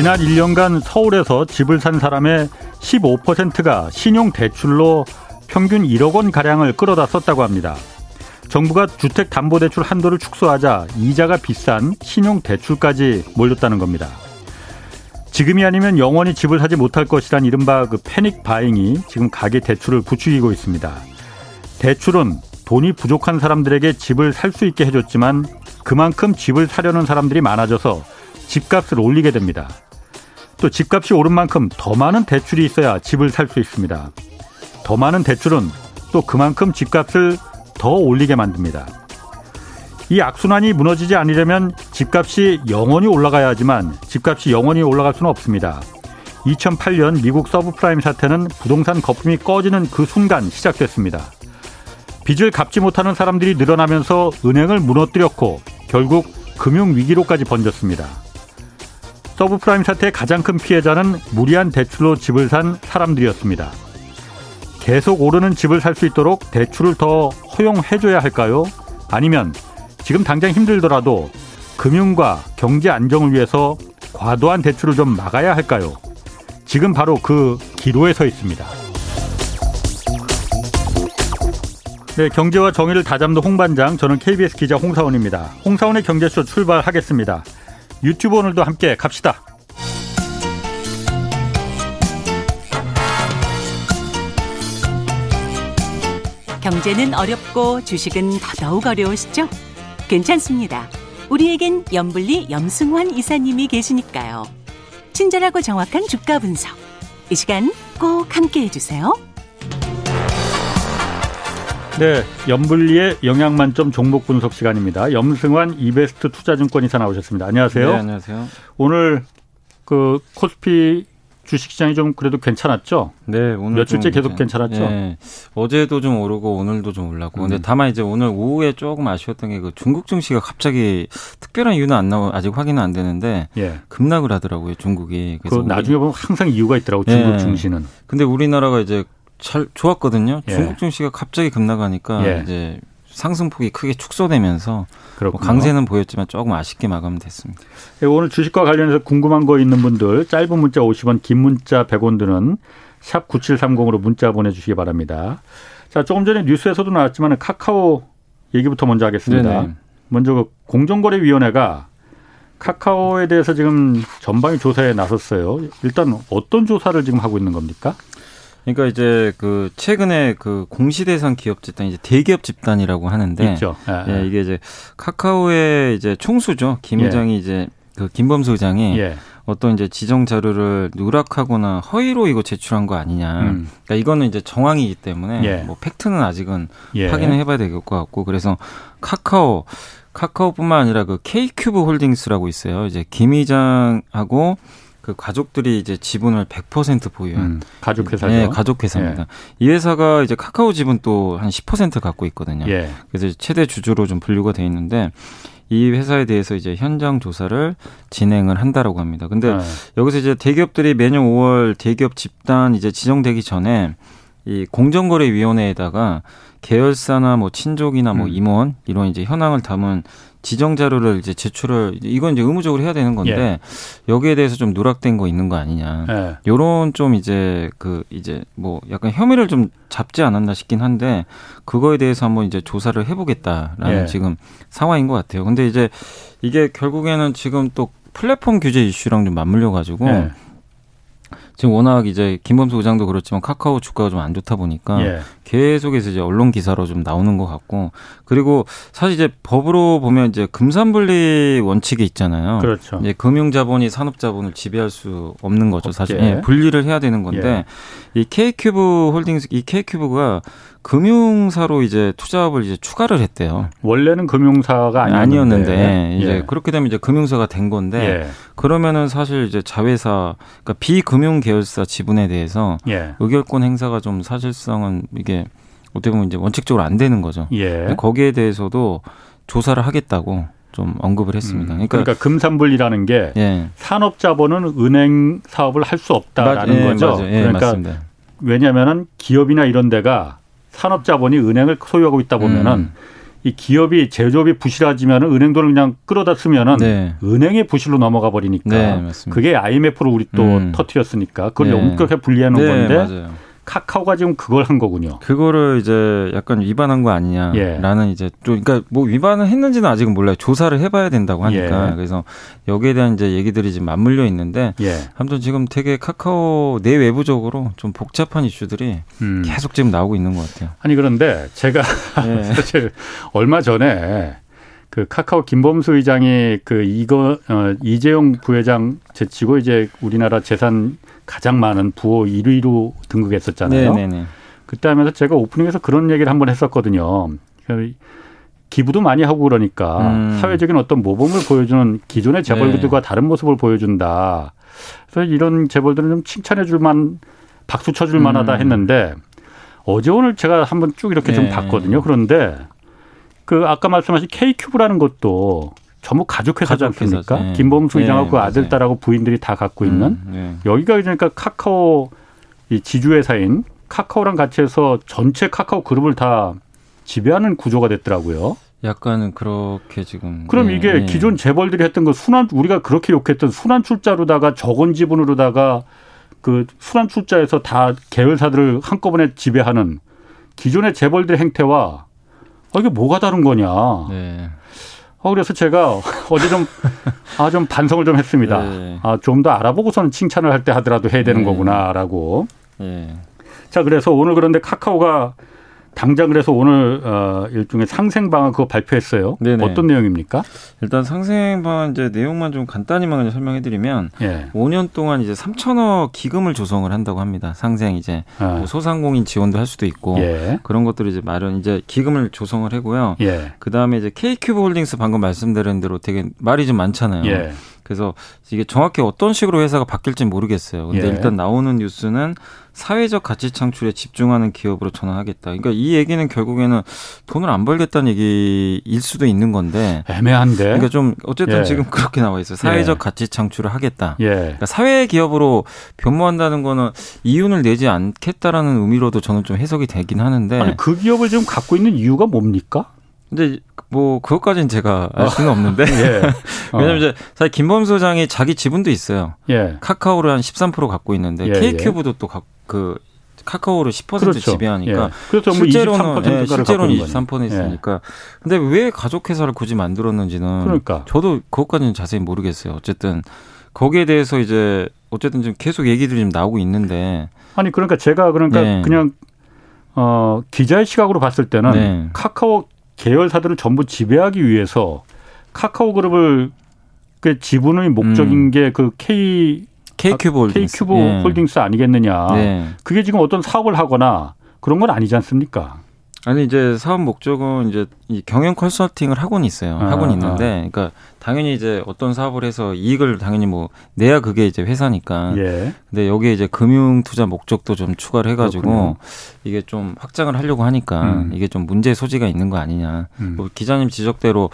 지난 1년간 서울에서 집을 산 사람의 15%가 신용 대출로 평균 1억 원 가량을 끌어다 썼다고 합니다. 정부가 주택담보대출 한도를 축소하자 이자가 비싼 신용대출까지 몰렸다는 겁니다. 지금이 아니면 영원히 집을 사지 못할 것이란 이른바 그 패닉 바잉이 지금 가계 대출을 부추기고 있습니다. 대출은 돈이 부족한 사람들에게 집을 살 수 있게 해줬지만 그만큼 집을 사려는 사람들이 많아져서 집값을 올리게 됩니다. 또 집값이 오른 만큼 더 많은 대출이 있어야 집을 살 수 있습니다. 더 많은 대출은 또 그만큼 집값을 더 올리게 만듭니다. 이 악순환이 무너지지 않으려면 집값이 영원히 올라가야 하지만 집값이 영원히 올라갈 수는 없습니다. 2008년 미국 서브프라임 사태는 부동산 거품이 꺼지는 그 순간 시작됐습니다. 빚을 갚지 못하는 사람들이 늘어나면서 은행을 무너뜨렸고 결국 금융위기로까지 번졌습니다. 서브프라임 사태의 가장 큰 피해자는 무리한 대출로 집을 산 사람들이었습니다. 계속 오르는 집을 살 수 있도록 대출을 더 허용해줘야 할까요? 아니면 지금 당장 힘들더라도 금융과 경제 안정을 위해서 과도한 대출을 좀 막아야 할까요? 지금 바로 그 기로에 서 있습니다. 네, 경제와 정의를 다잡는 홍반장, 저는 KBS 기자 홍사원입니다. 홍사원의 경제쇼 출발하겠습니다. 유튜브 오늘도 함께 갑시다. 경제는 어렵고 주식은 더더욱 어려우시죠? 괜찮습니다. 우리에겐 염불리 염승환 이사님이 계시니까요. 친절하고 정확한 주가 분석. 이 시간 꼭 함께 해주세요. 네, 염불리의 영양 만점 종목 분석 시간입니다. 염승환 이베스트 투자증권 이사 나오셨습니다. 안녕하세요. 네, 안녕하세요. 오늘 그 코스피 주식시장이 좀 그래도 괜찮았죠? 네, 오늘 며칠째 계속 괜찮았죠? 네, 어제도 좀 오르고 오늘도 좀 올랐고. 음. 근데 다만 이제 오늘 오후에 조금 아쉬웠던 게 그 중국 증시가 갑자기 특별한 이유는 안 나오 아직 확인은 안 되는데 예. 급락을 하더라고요, 중국이. 그래서 그 나중에 보면 항상 이유가 있더라고 중국 예. 증시는. 근데 우리나라가 이제 잘 좋았거든요. 예. 중국 증시가 갑자기 급락하니까 예. 이제 상승폭이 크게 축소되면서 뭐 강세는 보였지만 조금 아쉽게 마감됐습니다. 네, 오늘 주식과 관련해서 궁금한 거 있는 분들 짧은 문자 50원, 긴 문자 100원 드는 샵 9730으로 문자 보내주시기 바랍니다. 자, 조금 전에 뉴스에서도 나왔지만 카카오 얘기부터 먼저 하겠습니다. 네네. 먼저 그 공정거래위원회가 카카오에 대해서 지금 전방위 조사에 나섰어요. 일단 어떤 조사를 지금 하고 있는 겁니까? 그러니까 이제 그 최근에 그 공시 대상 기업 집단 이제 대기업 집단이라고 하는데 있죠. 예, 예, 이게 이제 카카오의 이제 총수죠. 김 회장이 예. 이제 그 김범수 의장이 예. 어떤 이제 지정 자료를 누락하거나 허위로 이거 제출한 거 아니냐. 음. 그러니까 이거는 이제 정황이기 때문에 예. 뭐 팩트는 아직은 예. 확인을 해봐야 될 것 같고 그래서 카카오 카카오뿐만 아니라 그 K큐브 홀딩스라고 있어요. 이제 김 의장하고 그 가족들이 이제 지분을 100% 보유한 음, 가족 회사죠. 네, 가족 회사입니다. 예. 이 회사가 이제 카카오 지분 또 한 10% 갖고 있거든요. 예. 그래서 최대 주주로 좀 분류가 돼 있는데 이 회사에 대해서 이제 현장 조사를 진행을 한다라고 합니다. 근데 네. 여기서 이제 대기업들이 매년 5월 대기업 집단 이제 지정되기 전에 이 공정거래위원회에다가 계열사나 뭐 친족이나 뭐 음. 임원 이런 이제 현황을 담은 지정 자료를 이제 제출을 이건 이제 의무적으로 해야 되는 건데 예. 여기에 대해서 좀 누락된 거 있는 거 아니냐. 예. 요런 좀 이제 그 이제 뭐 약간 혐의를 좀 잡지 않았나 싶긴 한데 그거에 대해서 한번 이제 조사를 해보겠다라는 예. 지금 상황인 것 같아요. 근데 이제 이게 결국에는 지금 또 플랫폼 규제 이슈랑 좀 맞물려 가지고 예. 지금 워낙 이제 김범수 의장도 그렇지만 카카오 주가가 좀 안 좋다 보니까 예. 계속해서 이제 언론 기사로 좀 나오는 것 같고 그리고 사실 이제 법으로 보면 이제 금산분리 원칙이 있잖아요. 그렇죠. 이제 금융자본이 산업자본을 지배할 수 없는 거죠. 사실 예, 분리를 해야 되는 건데 예. 이 K큐브 홀딩스 이 K큐브가 금융사로 이제 투자업을 이제 추가를 했대요. 원래는 금융사가 아니었는데, 아니었는데 예. 이제 예. 그렇게 되면 이제 금융사가 된 건데 예. 그러면은 사실 이제 자회사 그러니까 비금융 계열사 지분에 대해서 예. 의결권 행사가 좀 사실상은 이게 어떻게 보면 이제 원칙적으로 안 되는 거죠. 예. 거기에 대해서도 조사를 하겠다고 좀 언급을 했습니다. 그러니까, 그러니까 금산분리라는 게 예. 산업자본은 은행 사업을 할 수 없다라는 맞, 예, 거죠. 예, 그러니까 맞습니다. 왜냐하면은 기업이나 이런 데가 산업 자본이 은행을 소유하고 있다 보면은 음. 이 기업이 제조업이 부실해지면 은행 돈을 그냥 끌어다 쓰면은 네. 은행의 부실로 넘어가 버리니까 네, 그게 IMF로 우리 또 음. 터트렸으니까 그걸 네. 엄격하게 분리하는 네, 건데 맞아요. 카카오가 지금 그걸 한 거군요. 그거를 이제 약간 위반한 거 아니냐라는 예. 이제 또 그러니까 뭐 위반을 했는지는 아직은 몰라요. 조사를 해봐야 된다고 하니까 예. 그래서 여기에 대한 이제 얘기들이 지금 맞물려 있는데 예. 아무튼 지금 되게 카카오 내 외부적으로 좀 복잡한 이슈들이 음. 계속 지금 나오고 있는 것 같아요. 아니 그런데 제가 예. 사실 얼마 전에 그 카카오 김범수 의장이 그 이거 어, 이재용 부회장 제치고 이제 우리나라 재산 가장 많은 부호 1위로 등극했었잖아요. 네네네. 그때 하면서 제가 오프닝에서 그런 얘기를 한번 했었거든요. 기부도 많이 하고 그러니까 음. 사회적인 어떤 모범을 보여주는 기존의 재벌들과 네. 다른 모습을 보여준다. 그래서 이런 재벌들은 좀 칭찬해 줄만 박수 쳐줄 만하다 음. 했는데 어제 오늘 제가 한번 쭉 이렇게 네. 좀 봤거든요. 그런데 그 아까 말씀하신 K큐브라는 것도 전부 가족 회사지 않습니까? 네. 김범수 네, 의장하고 그 아들 딸하고 부인들이 다 갖고 있는 음, 네. 여기가 그러니까 카카오 이 지주회사인 카카오랑 같이 해서 전체 카카오 그룹을 다 지배하는 구조가 됐더라고요. 약간은 그렇게 지금. 그럼 네, 이게 네. 기존 재벌들이 했던 거 순환 우리가 그렇게 욕했던 순환 출자로다가 적은 지분으로다가 그 순환 출자에서 다 계열사들을 한꺼번에 지배하는 기존의 재벌들의 행태와 어, 이게 뭐가 다른 거냐. 네. 어, 그래서 제가 어제 좀, 아, 좀 반성을 좀 했습니다. 네. 아, 좀 더 알아보고서는 칭찬을 할 때 하더라도 해야 되는 네. 거구나라고. 네. 자, 그래서 오늘 그런데 카카오가 당장 그래서 오늘 어 일종의 상생 방안 그거 발표했어요. 네네. 어떤 내용입니까? 일단 상생 방안 이제 내용만 좀 간단히만 설명해 드리면 예. 5년 동안 이제 3천억 기금을 조성을 한다고 합니다. 상생 이제 아. 뭐 소상공인 지원도 할 수도 있고 예. 그런 것들을 이제 마련 이제 기금을 조성을 하고요. 예. 그 다음에 이제 K큐브 홀딩스 방금 말씀드린 대로 되게 말이 좀 많잖아요. 예. 그래서 이게 정확히 어떤 식으로 회사가 바뀔지 모르겠어요. 근데 예. 일단 나오는 뉴스는 사회적 가치 창출에 집중하는 기업으로 전환하겠다. 그러니까 이 얘기는 결국에는 돈을 안 벌겠다는 얘기일 수도 있는 건데 애매한데. 그러니까 좀 어쨌든 예. 지금 그렇게 나와 있어요. 사회적 예. 가치 창출을 하겠다. 예. 그러니까 사회 기업으로 변모한다는 거는 이윤을 내지 않겠다라는 의미로도 저는 좀 해석이 되긴 하는데 아니 그 기업을 지금 갖고 있는 이유가 뭡니까? 근데 뭐 그것까지는 제가 알 수는 없는데 예. 어. 왜냐면 이제 사실 김범수 장이 자기 지분도 있어요. 예. 카카오를 한 13% 갖고 있는데 예, K큐브도 또그 카카오를 10% 그렇죠. 지배하니까 예. 그렇죠. 뭐 실제로는 예, 실제로는 23%였으니까. 예. 근데 왜 가족 회사를 굳이 만들었는지는 그러니까. 저도 그것까지는 자세히 모르겠어요. 어쨌든 거기에 대해서 이제 어쨌든 좀 계속 얘기들이 좀 나오고 있는데 아니 그러니까 제가 그러니까 네. 그냥 어 기자의 시각으로 봤을 때는 네. 카카오 계열사들을 전부 지배하기 위해서 카카오 그룹을 그 지분의 목적인 음. 게그 K K큐브 홀딩스, K큐브 예. 홀딩스 아니겠느냐. 네. 그게 지금 어떤 사업을 하거나 그런 건 아니지 않습니까? 아니 이제 사업 목적은 이제 이 경영 컨설팅을 하고는 있어요. 아, 하고는 있는데, 아. 그러니까 당연히 이제 어떤 사업을 해서 이익을 당연히 뭐 내야 그게 이제 회사니까. 예. 근데 여기에 이제 금융 투자 목적도 좀 추가를 해가지고 그렇군요. 이게 좀 확장을 하려고 하니까 음. 이게 좀 문제 소지가 있는 거 아니냐. 음. 뭐 기자님 지적대로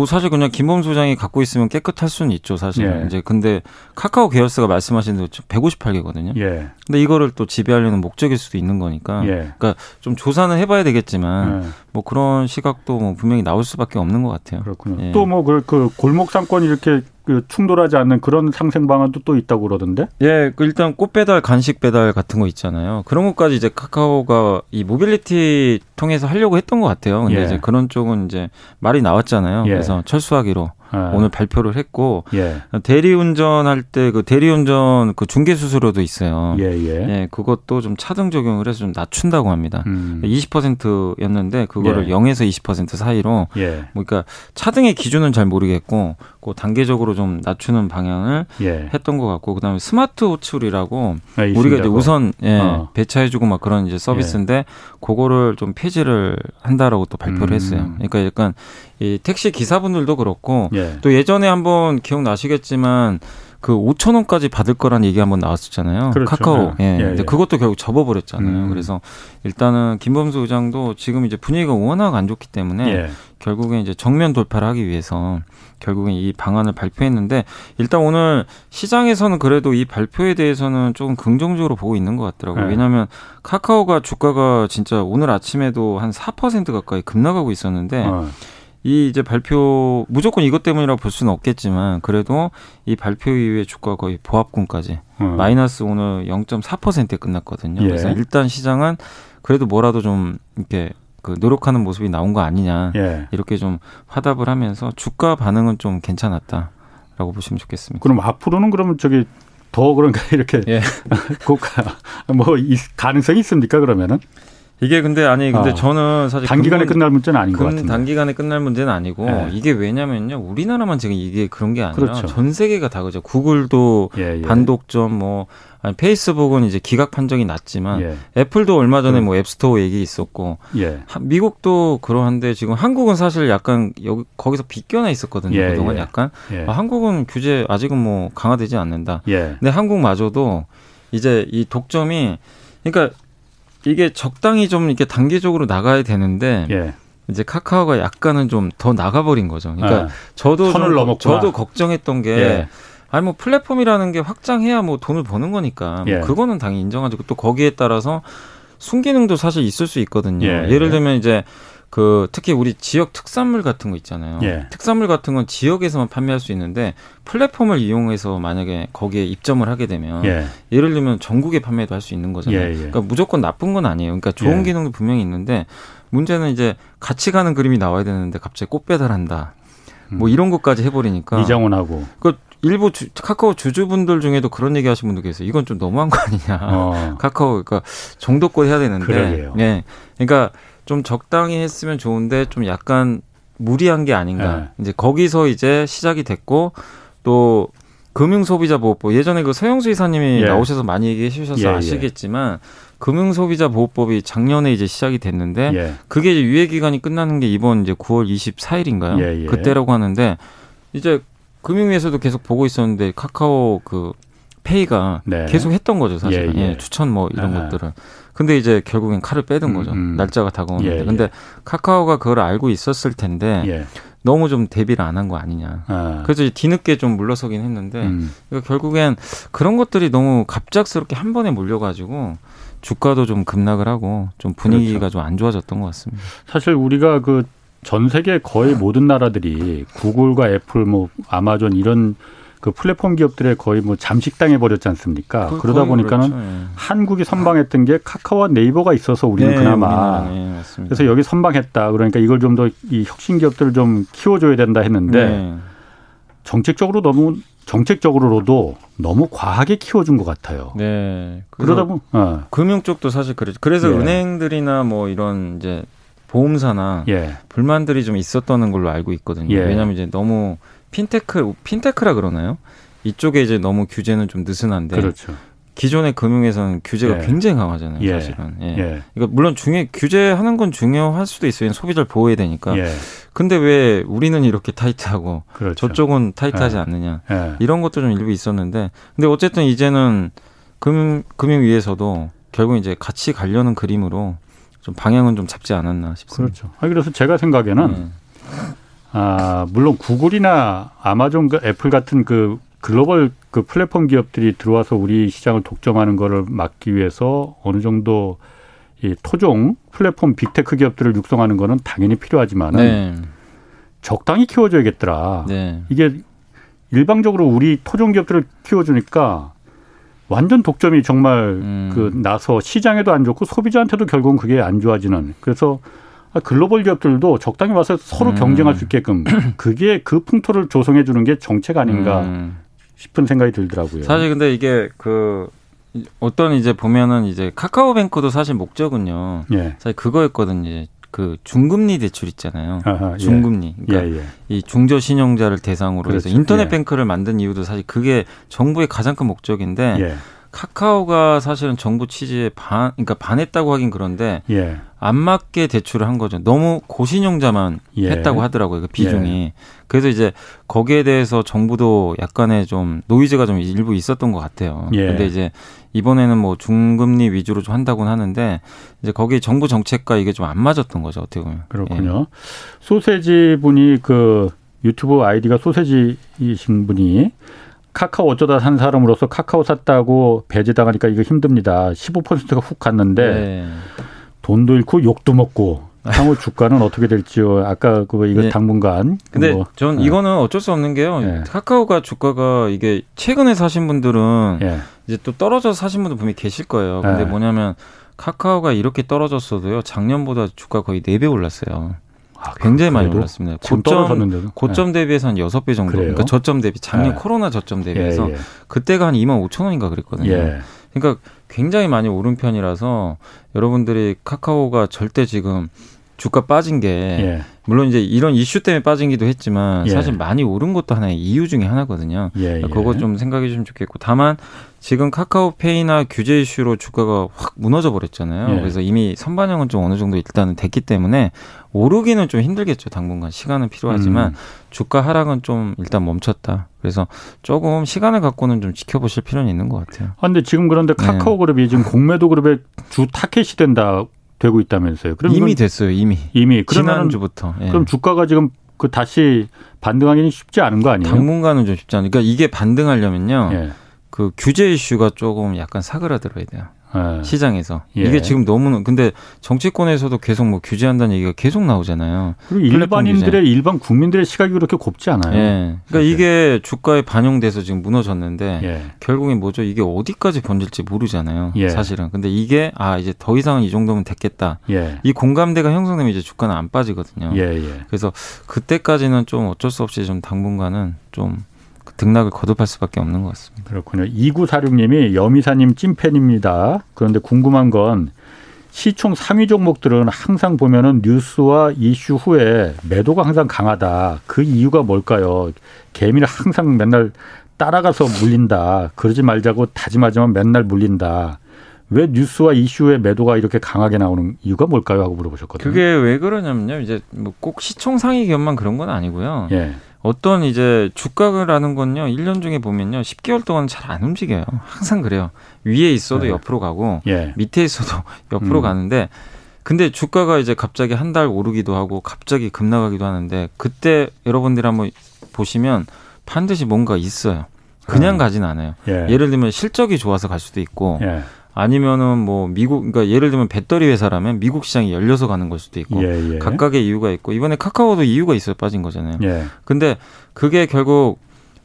뭐 사실 그냥 김범 소장이 갖고 있으면 깨끗할 수는 있죠, 사실. 예. 이제 근데 카카오 계열사가 말씀하신 대로 158개거든요. 예. 근데 이거를 또 지배하려는 목적일 수도 있는 거니까. 예. 그러니까 좀 조사는 해봐야 되겠지만 예. 뭐 그런 시각도 뭐 분명히 나올 수밖에 없는 것 같아요. 그렇군요. 예. 또뭐 그, 그 골목 상권 이렇게 그 충돌하지 않는 그런 상생 방안도 또 있다고 그러던데? 예, 그 일단 꽃 배달, 간식 배달 같은 거 있잖아요. 그런 것까지 이제 카카오가 이 모빌리티 통해서 하려고 했던 것 같아요. 근데 예. 이제 그런 쪽은 이제 말이 나왔잖아요. 예. 그래서 철수하기로 아. 오늘 발표를 했고 예. 대리운전할 때 그 대리운전 그 중개 수수료도 있어요. 예, 예. 예, 그것도 좀 차등 적용을 해서 좀 낮춘다고 합니다. 음. 20%였는데 그거를 예. 0에서 20% 사이로 예. 뭐 그러니까 차등의 기준은 잘 모르겠고 그 단계적으로 좀 낮추는 방향을 예. 했던 것 같고 그다음에 스마트 호출이라고 아, 우리가 이제 우선 예, 어. 배차해주고 막 그런 이제 서비스인데 예. 그거를 좀 폐지를 한다라고 또 발표를 음. 했어요. 그러니까 약간 이 택시 기사분들도 그렇고 예. 또 예전에 한번 기억나시겠지만 그 5천 원까지 받을 거란 얘기 한번 나왔었잖아요. 그렇죠. 카카오. 예. 예. 예. 근데 그것도 결국 접어버렸잖아요. 음. 그래서 일단은 김범수 의장도 지금 이제 분위기가 워낙 안 좋기 때문에 예. 결국에 이제 정면 돌파를 하기 위해서 결국엔 이 방안을 발표했는데 일단 오늘 시장에서는 그래도 이 발표에 대해서는 조금 긍정적으로 보고 있는 것 같더라고요. 네. 왜냐하면 카카오가 주가가 진짜 오늘 아침에도 한 4% 가까이 급락하고 있었는데 어. 이 이제 발표 무조건 이것 때문이라고 볼 수는 없겠지만 그래도 이 발표 이후에 주가 거의 보합군까지 어. 마이너스 오늘 0.4%에 끝났거든요. 예. 그래서 일단 시장은 그래도 뭐라도 좀 이렇게 그 노력하는 모습이 나온 거 아니냐 예. 이렇게 좀 화답을 하면서 주가 반응은 좀 괜찮았다라고 보시면 좋겠습니다. 그럼 앞으로는 그러면 저기 더 그런가 이렇게 예. 고가 뭐 가능성이 있습니까 그러면은? 이게 근데 아니 근데 어. 저는 사실 단기간에 근본, 끝날 문제는 아닌 것 같은데 단기간에 끝날 문제는 아니고 예. 이게 왜냐면요 우리나라만 지금 이게 그런 게 아니라 그렇죠. 전 세계가 다 그죠 구글도 예, 예. 단독점 뭐 아니, 페이스북은 이제 기각 판정이 났지만 예. 애플도 얼마 전에 음. 뭐 앱스토어 얘기 있었고 예. 하, 미국도 그러한데 지금 한국은 사실 약간 여기 거기서 비껴나 있었거든요 예, 그동안 예. 약간 예. 아, 한국은 규제 아직은 뭐 강화되지 않는다. 예. 근데 한국마저도 이제 이 독점이 그러니까 이게 적당히 좀 이렇게 단계적으로 나가야 되는데 이제 카카오가 약간은 좀 더 나가버린 거죠. 그러니까 저도 좀, 저도 걱정했던 게 아니 뭐 플랫폼이라는 게 확장해야 뭐 돈을 버는 거니까 뭐 예. 그거는 당연히 인정하죠. 또 거기에 따라서 순기능도 사실 있을 수 있거든요. 예. 예를 들면 이제 그 특히 우리 지역 특산물 같은 거 있잖아요. 예. 특산물 같은 건 지역에서만 판매할 수 있는데 플랫폼을 이용해서 만약에 거기에 입점을 하게 되면 예. 를 들면 전국에 판매도 할 수 있는 거잖아요. 예, 예, 그러니까 무조건 나쁜 건 아니에요. 그러니까 좋은 예. 기능도 분명히 있는데 문제는 이제 같이 가는 그림이 나와야 되는데 갑자기 꽃 배달한다. 뭐 음. 이런 것까지 해버리니까 이장훈하고 그 일부 주, 카카오 주주분들 중에도 그런 얘기 하신 분도 계세요. 이건 좀 너무한 거 아니냐. 어. 카카오, 그러니까 정도껏 해야 되는데. 그러게요. 예. 그러니까 좀 적당히 했으면 좋은데 좀 약간 무리한 게 아닌가. 네. 이제 거기서 이제 시작이 됐고 또 금융소비자보호법 예전에 그 서영수 이사님이 예. 나오셔서 많이 얘기해 주셔서 예, 예. 아시겠지만 금융소비자보호법이 작년에 이제 시작이 됐는데 예. 그게 이제 유예 기간이 끝나는 게 이번 이제 9월 24일인가요? 예, 그때라고 하는데 이제 금융위에서도 계속 보고 있었는데 카카오 그 페이가 네. 계속 했던 거죠 사실은 예, 예. 예, 추천 뭐 이런 아. 것들은 근데 이제 결국엔 칼을 빼든 음, 거죠 음. 날짜가 다가오는데 예, 근데 예. 카카오가 그걸 알고 있었을 텐데 예. 너무 좀 대비를 안 한 거 아니냐 아. 그래서 뒤늦게 좀 물러서긴 했는데 음. 그러니까 결국엔 그런 것들이 너무 갑작스럽게 한 번에 몰려가지고 주가도 좀 급락을 하고 좀 분위기가 그렇죠. 좀안 좋아졌던 것 같습니다 사실 우리가 그 전 세계 거의 모든 나라들이 구글과 애플, 뭐 아마존 이런 그 플랫폼 기업들의 거의 뭐 잠식당해 버렸지 않습니까? 그, 그러다 보니까는 그렇죠. 예. 한국이 선방했던 게 카카오와 네이버가 있어서 우리는 네, 그나마 네, 그래서 여기 선방했다. 그러니까 이걸 좀 더 이 혁신 기업들을 좀 키워줘야 된다 했는데 네. 정책적으로 너무 정책적으로도 너무 과하게 키워준 것 같아요. 네. 그러다 보면 어. 금융 쪽도 사실 그렇죠. 그래서 예. 은행들이나 뭐 이런 이제 보험사나 예. 불만들이 좀 있었던 걸로 알고 있거든요. 예. 왜냐하면 이제 너무 핀테크 핀테크라 그러나요? 이쪽에 이제 너무 규제는 좀 느슨한데 그렇죠. 기존의 금융에서는 규제가 예. 굉장히 강하잖아요, 예. 사실은. 예. 예. 그러니까 물론 중요 규제하는 건 중요할 수도 있어요. 소비자를 보호해야 되니까. 예. 근데 왜 우리는 이렇게 타이트하고 그렇죠. 저쪽은 타이트하지 예. 않느냐 이런 것도 좀 일부 있었는데, 근데 어쨌든 이제는 금융 금융위에서도 결국 이제 같이 가려는 그림으로 좀 방향은 좀 잡지 않았나 싶습니다. 그렇죠. 아, 그래서 제가 생각에는 네. 아, 물론 구글이나 아마존, 그 애플 같은 그 글로벌 그 플랫폼 기업들이 들어와서 우리 시장을 독점하는 거를 막기 위해서 어느 정도 이 토종 플랫폼 빅테크 기업들을 육성하는 거는 당연히 필요하지만은 네. 적당히 키워줘야겠더라. 네. 이게 일방적으로 우리 토종 기업들을 키워주니까 완전 독점이 정말 음. 그 나서 시장에도 안 좋고 소비자한테도 결국은 그게 안 좋아지는 그래서 글로벌 기업들도 적당히 와서 서로 음. 경쟁할 수 있게끔 그게 그 풍토를 조성해 주는 게 정책 아닌가 음. 싶은 생각이 들더라고요. 사실 근데 이게 그 어떤 이제 보면은 이제 카카오뱅크도 사실 목적은요. 예. 사실 그거였거든요. 그 중금리 대출 있잖아요. 아하, 예. 중금리. 그러니까 예, 예. 이 중저 신용자를 대상으로 그렇죠. 해서 인터넷 예. 뱅크를 만든 이유도 사실 그게 정부의 가장 큰 목적인데 예. 카카오가 사실은 정부 취지에 반, 그러니까 반했다고 하긴 그런데 예. 안 맞게 대출을 한 거죠. 너무 고신용자만 예. 했다고 하더라고요. 그 비중이. 예. 그래서 이제 거기에 대해서 정부도 약간의 좀 노이즈가 좀 일부 있었던 것 같아요. 예. 근데 이제 이번에는 뭐 중금리 위주로 좀 한다고는 하는데 이제 거기 정부 정책과 이게 좀 안 맞았던 거죠. 어떻게 보면. 그렇군요. 예. 소세지 분이 그 유튜브 아이디가 소세지이신 분이 카카오 어쩌다 산 사람으로서 카카오 샀다고 배제당하니까 이거 힘듭니다. 15%가 훅 갔는데 네. 돈도 잃고 욕도 먹고 향후 주가는 어떻게 될지요. 아까 그 이거 네. 당분간. 근데 뭐, 전 네. 이거는 어쩔 수 없는 게요. 네. 카카오가 주가가 이게 최근에 사신 분들은 네. 이제 또 떨어져 사신 분들 분명히 계실 거예요. 근데 네. 뭐냐면 카카오가 이렇게 떨어졌어도요. 작년보다 주가 거의 4배 올랐어요. 아, 굉장히 많이 올랐습니다. 고점, 고점 대비해서 한 6배 정도. 그래요? 그러니까 저점 대비, 작년 코로나 저점 대비해서 예, 예. 그때가 한 2만 5천 원인가 그랬거든요. 예. 그러니까 굉장히 많이 오른 편이라서 여러분들이 카카오가 절대 지금 주가 빠진 게 예. 물론 이제 이런 이슈 때문에 빠진기도 했지만 예. 사실 많이 오른 것도 하나의 이유 중에 하나거든요. 예, 예. 그거 좀 생각해 주시면 좋겠고 다만 지금 카카오페이나 규제 이슈로 주가가 확 무너져 버렸잖아요. 예. 그래서 이미 선반영은 좀 어느 정도 일단은 됐기 때문에 오르기는 좀 힘들겠죠. 당분간 시간은 필요하지만 음. 주가 하락은 좀 일단 멈췄다. 그래서 조금 시간을 갖고는 좀 지켜보실 필요는 있는 것 같아요. 아, 근데 지금 그런데 네. 카카오 그룹이 지금 공매도 그룹의 주 타켓이 된다. 되고 있다면서요. 그럼 이미 됐어요. 이미. 이미. 지난주부터. 예. 그럼 주가가 지금 그 다시 반등하기는 쉽지 않은 거 아니에요? 당분간은 좀 쉽지 않으니까 이게 반등하려면요. 예. 그 규제 이슈가 조금 약간 사그라들어야 돼요. 네. 시장에서 예. 이게 지금 너무는 근데 정치권에서도 계속 뭐 규제한다는 얘기가 계속 나오잖아요. 그리고 일반인들의 규제. 일반 국민들의 시각이 그렇게 곱지 않아요. 예. 그러니까 이게 주가에 반영돼서 지금 무너졌는데 예. 결국엔 뭐죠? 이게 어디까지 번질지 모르잖아요. 예. 사실은. 근데 이게 아 이제 더 이상은 이 정도면 됐겠다. 예. 이 공감대가 형성되면 이제 주가는 안 빠지거든요. 예, 그래서 그때까지는 좀 어쩔 수 없이 좀 당분간은 좀 등락을 거듭할 수밖에 없는 것 같습니다. 그렇군요. 2946님이 여미사님 찐팬입니다. 그런데 궁금한 건 시총 상위 종목들은 항상 보면은 뉴스와 이슈 후에 매도가 항상 강하다. 그 이유가 뭘까요? 개미는 항상 맨날 따라가서 물린다. 그러지 말자고 다짐하지만 맨날 물린다. 왜 뉴스와 이슈의 매도가 이렇게 강하게 나오는 이유가 뭘까요? 하고 물어보셨거든요. 그게 왜 그러냐면요. 이제 뭐 꼭 시총 상위 기업만 그런 건 아니고요. 예. 어떤 이제 주가라는 건요, 1년 중에 보면요, 10개월 동안 잘 안 움직여요. 항상 그래요. 위에 있어도 네. 옆으로 가고, 예. 밑에 있어도 옆으로 음. 가는데, 근데 주가가 이제 갑자기 한 달 오르기도 하고, 갑자기 급나가기도 하는데, 그때 여러분들이 한번 보시면 반드시 뭔가 있어요. 그냥 음. 가진 않아요. 예. 를 들면 실적이 좋아서 갈 수도 있고, 예. 아니면은 뭐 미국 그러니까 예를 들면 배터리 회사라면 미국 시장이 열려서 가는 걸 수도 있고 예, 예. 각각의 이유가 있고 이번에 카카오도 이유가 있어요 빠진 거잖아요. 예. 근데 그게 결국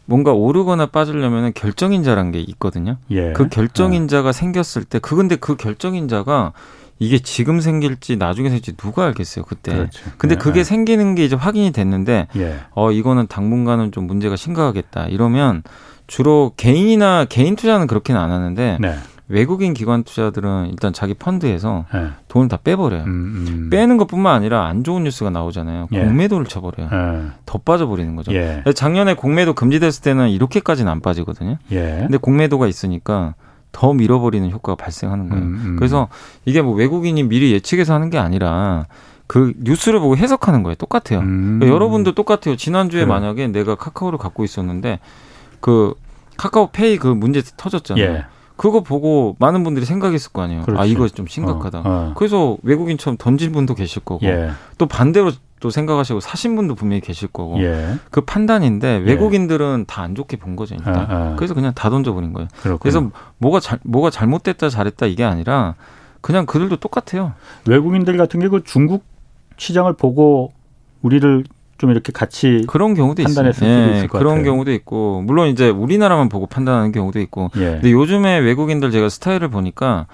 뭔가 오르거나 빠지려면 결정인자란 게 있거든요. 예. 그 결정인자가 어. 생겼을 때 그 근데 그 결정인자가 이게 지금 생길지 나중에 생길지 누가 알겠어요 그때. 그렇죠. 근데 예. 그게 생기는 게 이제 확인이 됐는데 예. 어 이거는 당분간은 좀 문제가 심각하겠다 이러면 주로 개인이나 개인 투자는 그렇게는 안 하는데. 네. 외국인 기관 투자들은 일단 자기 펀드에서 네. 돈을 다 빼버려요. 음, 음. 빼는 것뿐만 아니라 안 좋은 뉴스가 나오잖아요. 예. 공매도를 쳐버려요. 예. 더 빠져버리는 거죠. 예. 작년에 공매도 금지됐을 때는 이렇게까지는 안 빠지거든요. 예. 근데 공매도가 있으니까 더 밀어버리는 효과가 발생하는 거예요. 음, 음. 그래서 이게 뭐 외국인이 미리 예측해서 하는 게 아니라 그 뉴스를 보고 해석하는 거예요. 똑같아요. 음. 그러니까 여러분도 똑같아요. 지난주에 그래. 만약에 내가 카카오를 갖고 있었는데 그 카카오페이 그 문제 터졌잖아요. 예. 그거 보고 많은 분들이 생각했을 거 아니에요. 아, 그렇지. 아 이거 좀 심각하다. 어, 어. 그래서 외국인처럼 던진 분도 계실 거고 예. 또 반대로 또 생각하시고 사신 분도 분명히 계실 거고 예. 그 판단인데 예. 외국인들은 다안 좋게 본 거죠 일단. 아, 아. 그래서 그냥 다 던져버린 거예요. 그렇군요. 그래서 뭐가 잘 뭐가 잘못됐다 잘했다 이게 아니라 그냥 그들도 똑같아요. 외국인들 같은 게 그 중국 시장을 보고 우리를 좀 이렇게 같이 그런 경우도 판단했을 있어요. 네, 그런 같아요. 경우도 있고 물론 이제 우리나라만 보고 판단하는 경우도 있고 예. 근데 요즘에 외국인들 제가 스타일을 보니까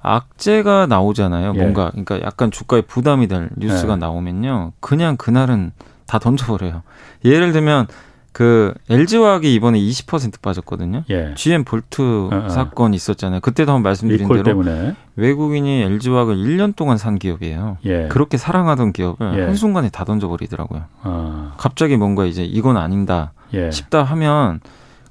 악재가 나오잖아요. 예. 뭔가 그러니까 약간 주가에 부담이 될 뉴스가 예. 나오면요. 그냥 그날은 다 던져버려요. 예를 들면 그 LG화학이 이번에 20% 빠졌거든요. 예. GM 볼트 어, 어. 사건 있었잖아요. 그때도 한번 말씀드린 대로 때문에. 외국인이 LG화학을 1년 동안 산 기업이에요. 예. 그렇게 사랑하던 기업을 예. 한 순간에 다 던져버리더라고요. 어. 갑자기 뭔가 이제 이건 아닌다 예. 싶다 하면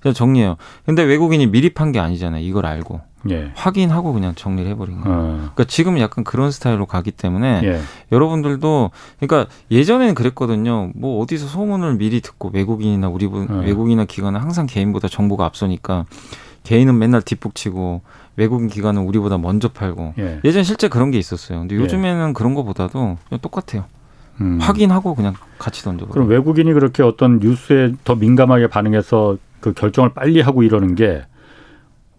그냥 정리해요. 근데 외국인이 미리 판 게 아니잖아요. 이걸 알고. 예. 확인하고 그냥 정리를 해버린 거예요. 어. 그러니까 지금 약간 그런 스타일로 가기 때문에 예. 여러분들도 그러니까 예전에는 그랬거든요. 뭐 어디서 소문을 미리 듣고 외국인이나 우리 분 어. 외국인이나 기관은 항상 개인보다 정보가 앞서니까 개인은 맨날 뒷북치고 외국인 기관은 우리보다 먼저 팔고 예. 전 실제 그런 게 있었어요. 근데 예. 요즘에는 그런 거보다도 똑같아요. 음. 확인하고 그냥 같이 던져. 그럼 외국인이 그렇게 어떤 뉴스에 더 민감하게 반응해서 그 결정을 빨리 하고 이러는 게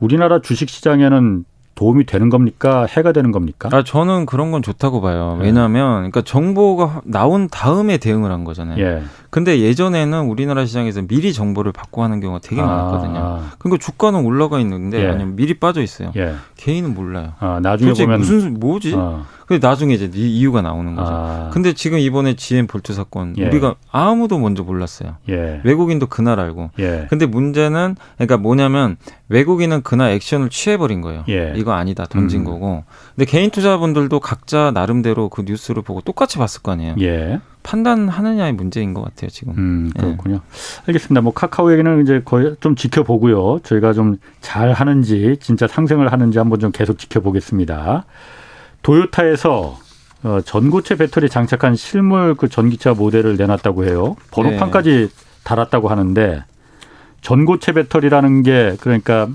우리나라 주식 시장에는 도움이 되는 겁니까? 해가 되는 겁니까? 아, 저는 그런 건 좋다고 봐요. 네. 왜냐하면, 그러니까 정보가 나온 다음에 대응을 한 거잖아요. 예. 근데 예전에는 우리나라 시장에서 미리 정보를 받고 하는 경우가 되게 아. 많았거든요. 그러니까 주가는 올라가 있는데 예. 아니면 미리 빠져 있어요. 예. 개인은 몰라요. 아, 나중에 보면 무슨 뭐지? 어. 근데 나중에 이제 이유가 나오는 거죠. 아. 근데 지금 이번에 GM 볼트 사건 예. 우리가 아무도 먼저 몰랐어요. 예. 외국인도 그날 알고. 예. 근데 문제는 그러니까 뭐냐면 외국인은 그날 액션을 취해버린 거예요. 예. 이거 아니다 던진 음. 거고. 근데 개인 투자분들도 각자 나름대로 그 뉴스를 보고 똑같이 봤을 거 아니에요. 예. 판단하느냐의 문제인 것 같아요 지금. 음, 그렇군요. 알겠습니다. 뭐 카카오 얘기는 이제 거의 좀 지켜보고요. 저희가 좀 잘 하는지 진짜 상생을 하는지 한번 좀 계속 지켜보겠습니다. 도요타에서 어, 전고체 배터리 장착한 실물 그 전기차 모델을 내놨다고 해요. 번호판까지 네. 달았다고 하는데 전고체 배터리라는 게 그러니까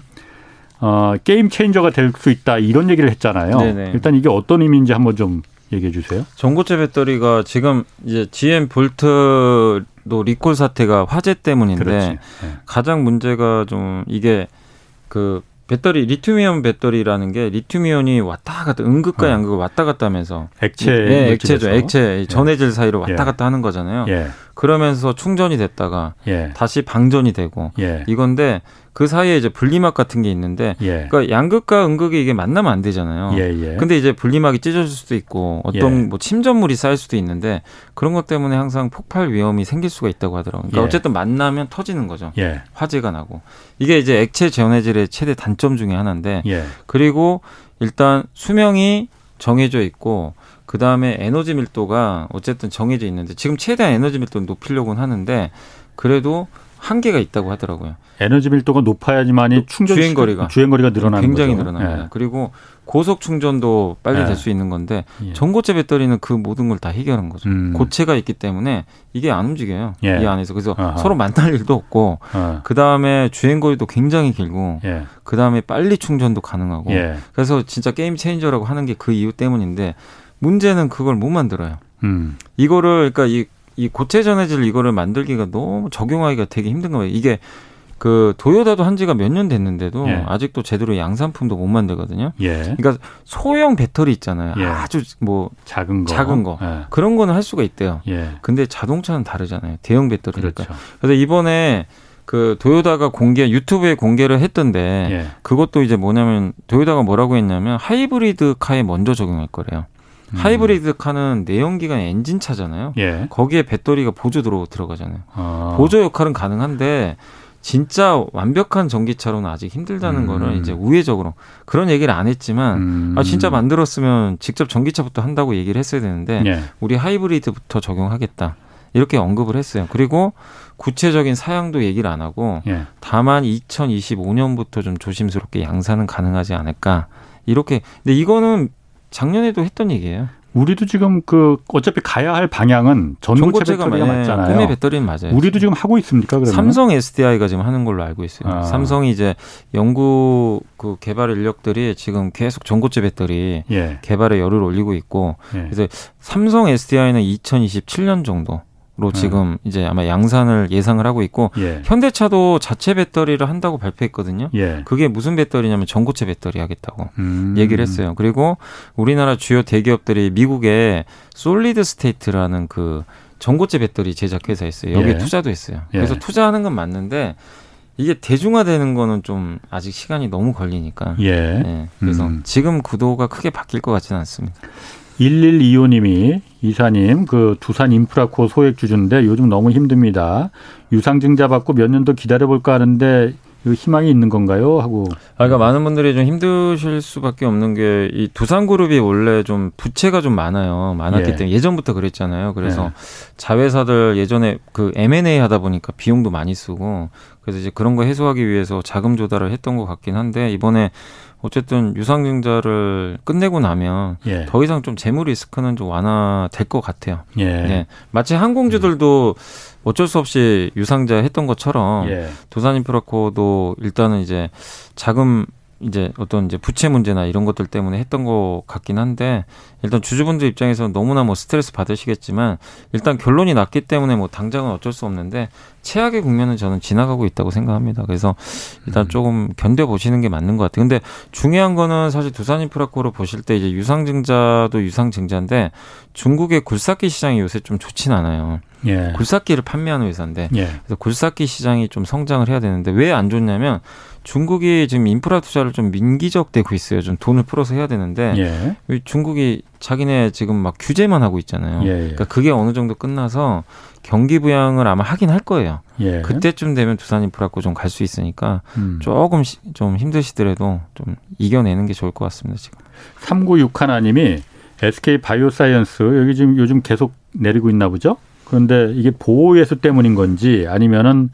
어, game changer가 될 수 있다 이런 얘기를 했잖아요. 네네. 일단 이게 어떤 의미인지 한번 좀 얘기해 주세요. 전고체 배터리가 지금 이제 GM 볼트도 리콜 사태가 화재 때문인데 네. 가장 문제가 좀 이게 그 배터리 리튬이온 배터리라는 게 리튬이온이 왔다 갔다 음극과 어. 양극을 왔다 갔다 하면서 액체 예, 액체죠 액체 예. 전해질 사이로 왔다 예. 갔다 하는 거잖아요. 예. 그러면서 충전이 됐다가 예. 다시 방전이 되고 예. 이건데 그 사이에 이제 분리막 같은 게 있는데 예. 그러니까 양극과 음극이 이게 만나면 안 되잖아요. 예, 예. 근데 이제 분리막이 찢어질 수도 있고 어떤 예. 뭐 침전물이 쌓일 수도 있는데 그런 것 때문에 항상 폭발 위험이 생길 수가 있다고 하더라고요. 그러니까 예. 어쨌든 만나면 터지는 거죠. 예. 화재가 나고 이게 이제 액체 전해질의 최대 단점 중에 하나인데 그리고 일단 수명이 정해져 있고 그 다음에 에너지 밀도가 어쨌든 정해져 있는데 지금 최대한 에너지 밀도를 높이려고는 하는데 그래도 한계가 있다고 하더라고요. 에너지 밀도가 높아야지만이 충전 주행 거리가 주행 거리가 늘어나는 굉장히 거죠. 늘어납니다. 예. 그리고 고속 충전도 빨리 예. 될수 있는 건데 예. 전고체 배터리는 그 모든 걸 다 해결한 거죠. 음. 고체가 있기 때문에 이게 안 움직여요. 예. 이 안에서 그래서 아하. 서로 만날 일도 없고 어. 그 다음에 주행 거리도 굉장히 길고 예. 그 다음에 빨리 충전도 가능하고 예. 그래서 진짜 게임 체인저라고 하는 게 그 이유 때문인데 문제는 그걸 못 만들어요. 음. 이거를 그러니까 이, 이 고체 전해질 이거를 만들기가 너무 적용하기가 되게 힘든 거예요. 이게 그 도요타도 한 지가 몇 년 됐는데도 예. 아직도 제대로 양산품도 못 만들거든요. 예. 그러니까 소형 배터리 있잖아요. 예. 아주 뭐 작은 거, 작은 거 예. 그런 거는 할 수가 있대요. 예. 근데 자동차는 다르잖아요. 대형 배터리니까. 그렇죠. 그래서 이번에 그 도요타가 공개 유튜브에 공개를 했던데 예. 그것도 이제 뭐냐면 도요타가 뭐라고 했냐면 하이브리드 카에 먼저 적용할 거래요. 음. 하이브리드 카는 내연기관 엔진 차잖아요. 예. 거기에 배터리가 보조 들어 들어가잖아요. 아. 보조 역할은 가능한데 진짜 완벽한 전기차로는 아직 힘들다는 음. 거를 이제 우회적으로 그런 얘기를 안 했지만 음. 아 진짜 만들었으면 직접 전기차부터 한다고 얘기를 했어야 되는데 예. 우리 하이브리드부터 적용하겠다. 이렇게 언급을 했어요. 그리고 구체적인 사양도 얘기를 안 하고 예. 다만 2025년부터 좀 조심스럽게 양산은 가능하지 않을까. 이렇게 근데 이거는 작년에도 했던 얘기예요. 우리도 지금 그 어차피 가야 할 방향은 전고체 배터리가 네, 맞잖아요. 꿈의 배터리는 맞아요. 우리도 지금 하고 있습니까? 그러면? 삼성 SDI가 지금 하는 걸로 알고 있어요. 아. 삼성이 이제 연구 그 개발 인력들이 지금 계속 전고체 배터리 예. 개발에 열을 올리고 있고 예. 그래서 삼성 SDI는 2027년 정도 로 네. 지금 음. 이제 아마 양산을 예상을 하고 있고 예. 현대차도 자체 배터리를 한다고 발표했거든요. 예. 그게 무슨 배터리냐면 전고체 배터리 하겠다고 음. 얘기를 했어요. 그리고 우리나라 주요 대기업들이 미국에 solid state라는 그 전고체 배터리 제작 회사 있어요. 여기에 예. 투자도 했어요. 예. 그래서 투자하는 건 맞는데 이게 대중화되는 거는 좀 아직 시간이 너무 걸리니까. 예. 예. 그래서 음. 지금 구도가 크게 바뀔 것 같지는 않습니다. 1125님이 이사님 그 두산 인프라코어 소액 주주인데 요즘 너무 힘듭니다. 유상증자 받고 몇년더 기다려볼까 하는데 희망이 있는 건가요? 하고. 아, 그러니까 많은 분들이 좀 힘드실 수밖에 없는 게 이 두산그룹이 원래 좀 부채가 좀 많아요. 많았기 예. 때문에 예전부터 그랬잖아요. 그래서 예. 자회사들 예전에 그 M&A 하다 보니까 비용도 많이 쓰고 그래서 이제 그런 거 해소하기 위해서 자금 조달을 했던 것 같긴 한데 이번에 어쨌든 유상증자를 끝내고 나면 예. 더 이상 좀 재무 리스크는 좀 완화될 것 같아요. 예. 네. 마치 항공주들도 어쩔 수 없이 유상자 했던 것처럼 예. 도산인프라코도 일단은 이제 자금 이제 어떤 이제 부채 문제나 이런 것들 때문에 했던 것 같긴 한데 일단 주주분들 입장에서 너무나 뭐 스트레스 받으시겠지만 일단 결론이 났기 때문에 뭐 당장은 어쩔 수 없는데 최악의 국면은 저는 지나가고 있다고 생각합니다. 그래서 일단 음. 조금 견뎌 보시는 게 맞는 것 같아요. 근데 중요한 거는 사실 두산 인프라코를 보실 때 이제 유상증자도 유상증자인데 중국의 굴삭기 시장이 요새 좀 좋진 않아요. 예. 굴삭기를 판매하는 회사인데 예. 그래서 굴삭기 시장이 좀 성장을 해야 되는데 왜 안 좋냐면 중국이 지금 인프라 투자를 좀 밍기적대고 있어요. 좀 돈을 풀어서 해야 되는데 예. 중국이 자기네 지금 막 규제만 하고 있잖아요. 예, 예. 그러니까 그게 어느 정도 끝나서 경기 부양을 아마 하긴 할 거예요. 예. 그때쯤 되면 두산 인프라코어 좀 갈 수 있으니까 음. 조금 좀 힘드시더라도 좀 이겨내는 게 좋을 것 같습니다. 지금. 3961하님이 SK 바이오사이언스 여기 지금 요즘 계속 내리고 있나 보죠? 그런데 이게 보호예수 때문인 건지 아니면은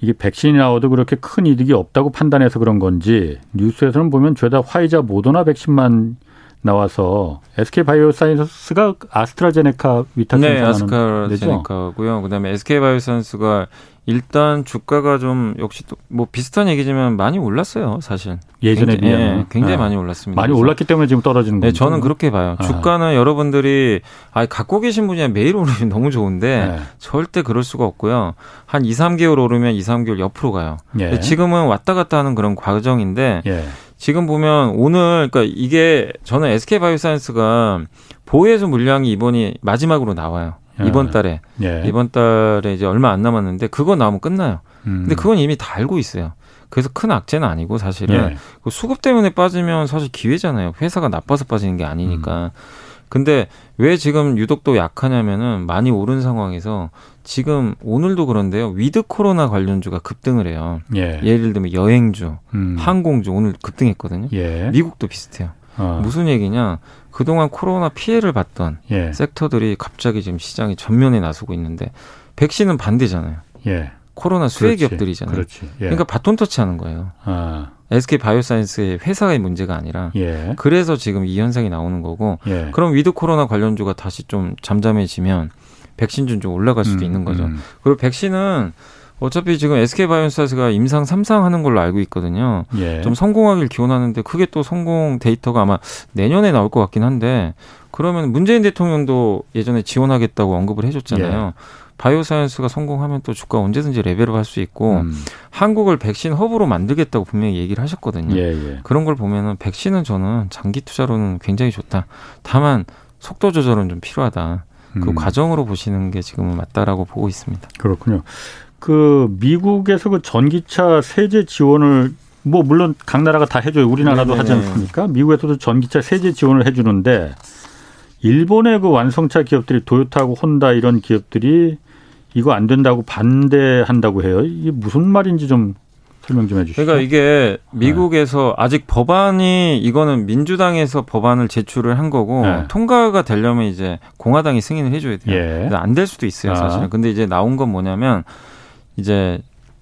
이게 백신이 나와도 그렇게 큰 이득이 없다고 판단해서 그런 건지 뉴스에서는 보면 죄다 화이자 모더나 백신만 나와서 SK 바이오사이언스가 아스트라제네카 위탁 네, 아스트라제네카고요. 그다음에 SK 바이오사이언스가 일단 주가가 좀 역시 또 뭐 비슷한 얘기지만 많이 올랐어요, 사실. 예전에 비하면 예, 굉장히 아. 많이 올랐습니다. 많이 올랐기 때문에 지금 떨어지는 거예요. 네, 저는 그렇게 봐요. 아. 주가는 여러분들이 아 갖고 계신 분이 매일 오르면 너무 좋은데 네. 절대 그럴 수가 없고요. 한 2, 3개월 오르면 2, 3개월 옆으로 가요. 예. 지금은 왔다 갔다 하는 그런 과정인데 예. 지금 보면 오늘 그러니까 이게 저는 SK 바이오사이언스가 보혜수 물량이 이번이 마지막으로 나와요. 예. 이번 달에 예. 이번 달에 이제 얼마 안 남았는데 그거 나오면 끝나요. 음. 근데 그건 이미 다 알고 있어요. 그래서 큰 악재는 아니고 사실은 예. 그 수급 때문에 빠지면 사실 기회잖아요. 회사가 나빠서 빠지는 게 아니니까. 음. 근데 왜 지금 유독 또 약하냐면은 많이 오른 상황에서 지금 오늘도 그런데요. with 코로나 관련주가 급등을 해요. 예. 를 들면 여행주, 음. 항공주 오늘 급등했거든요. 예. 미국도 비슷해요. 어. 무슨 얘기냐? 그동안 코로나 피해를 봤던 예. 섹터들이 갑자기 지금 시장이 전면에 나서고 있는데 백신은 반대잖아요. 예. 코로나 수혜 기업들이잖아요. 그렇지. 예. 그러니까 바톤 터치하는 거예요. 아. SK 바이오사이언스의 회사의 문제가 아니라 예. 그래서 지금 이 현상이 나오는 거고 예. 그럼 with 코로나 관련주가 다시 좀 잠잠해지면 백신주 좀 올라갈 수도 음, 있는 거죠. 음. 그리고 백신은 어차피 지금 SK 바이오사이언스가 임상 3상 하는 걸로 알고 있거든요. 예. 좀 성공하길 기원하는데 그게 또 성공 데이터가 아마 내년에 나올 것 같긴 한데 그러면 문재인 대통령도 예전에 지원하겠다고 언급을 해줬잖아요. 예. 바이오사이언스가 성공하면 또 주가 언제든지 level up 할 수 있고 음. 한국을 백신 허브로 만들겠다고 분명히 얘기를 하셨거든요. 예, 예. 그런 걸 보면은 백신은 저는 장기 투자로는 굉장히 좋다. 다만 속도 조절은 좀 필요하다. 그 음. 과정으로 보시는 게 지금은 맞다라고 보고 있습니다. 그렇군요. 그 미국에서 그 전기차 세제 지원을 뭐 물론 각 나라가 다 해줘요. 우리나라도 네네. 하지 않습니까? 미국에서도 전기차 세제 지원을 해주는데 일본의 그 완성차 기업들이 도요타하고 혼다 이런 기업들이 이거 안 된다고 반대한다고 해요. 이게 무슨 말인지 좀 설명 좀 해주시죠. 그러니까 이게 미국에서 네. 아직 법안이 이거는 민주당에서 법안을 제출을 한 거고 네. 통과가 되려면 이제 공화당이 승인을 해줘야 돼요. 예. 안될 수도 있어요, 사실은. 아. 근데 이제 나온 건 뭐냐면 이제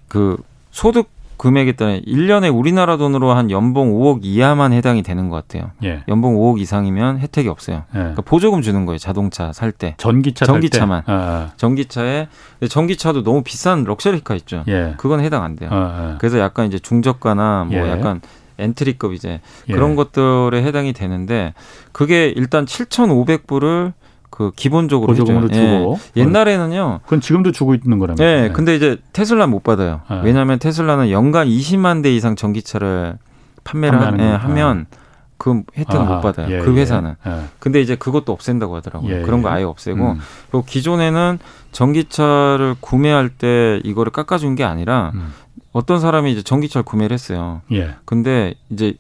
그 소득 금액에 따라 1년에 우리나라 돈으로 한 연봉 5억 이하만 해당이 되는 것 같아요. 예. 연봉 5억 이상이면 혜택이 없어요. 예. 그러니까 보조금 주는 거예요. 자동차 살 때. 전기차 전기차만. 아, 아. 전기차에 전기차도 너무 비싼 럭셔리카 있죠. 예. 그건 해당 안 돼요. 아, 아. 그래서 약간 이제 중저가나 뭐 예. 약간 엔트리급 이제 예. 그런 것들에 해당이 되는데 그게 일단 7,500불을 그 기본적으로 보조금으로 주고 예. 옛날에는요. 그건 지금도 주고 있는 거라면요. 네, 네. 근데 이제 테슬라 못 받아요. 네. 왜냐하면 테슬라는 연간 20만 대 이상 전기차를 판매를 하, 예, 하면 그 혜택을 아하, 못 받아요. 예, 그 회사는. 예, 예. 근데 이제 그것도 없앤다고 하더라고요. 예, 그런 거 예. 아예 없애고 음. 그리고 기존에는 전기차를 구매할 때 이거를 깎아준 게 아니라 음. 어떤 사람이 이제 전기차를 구매를 했어요. 예. 근데 이제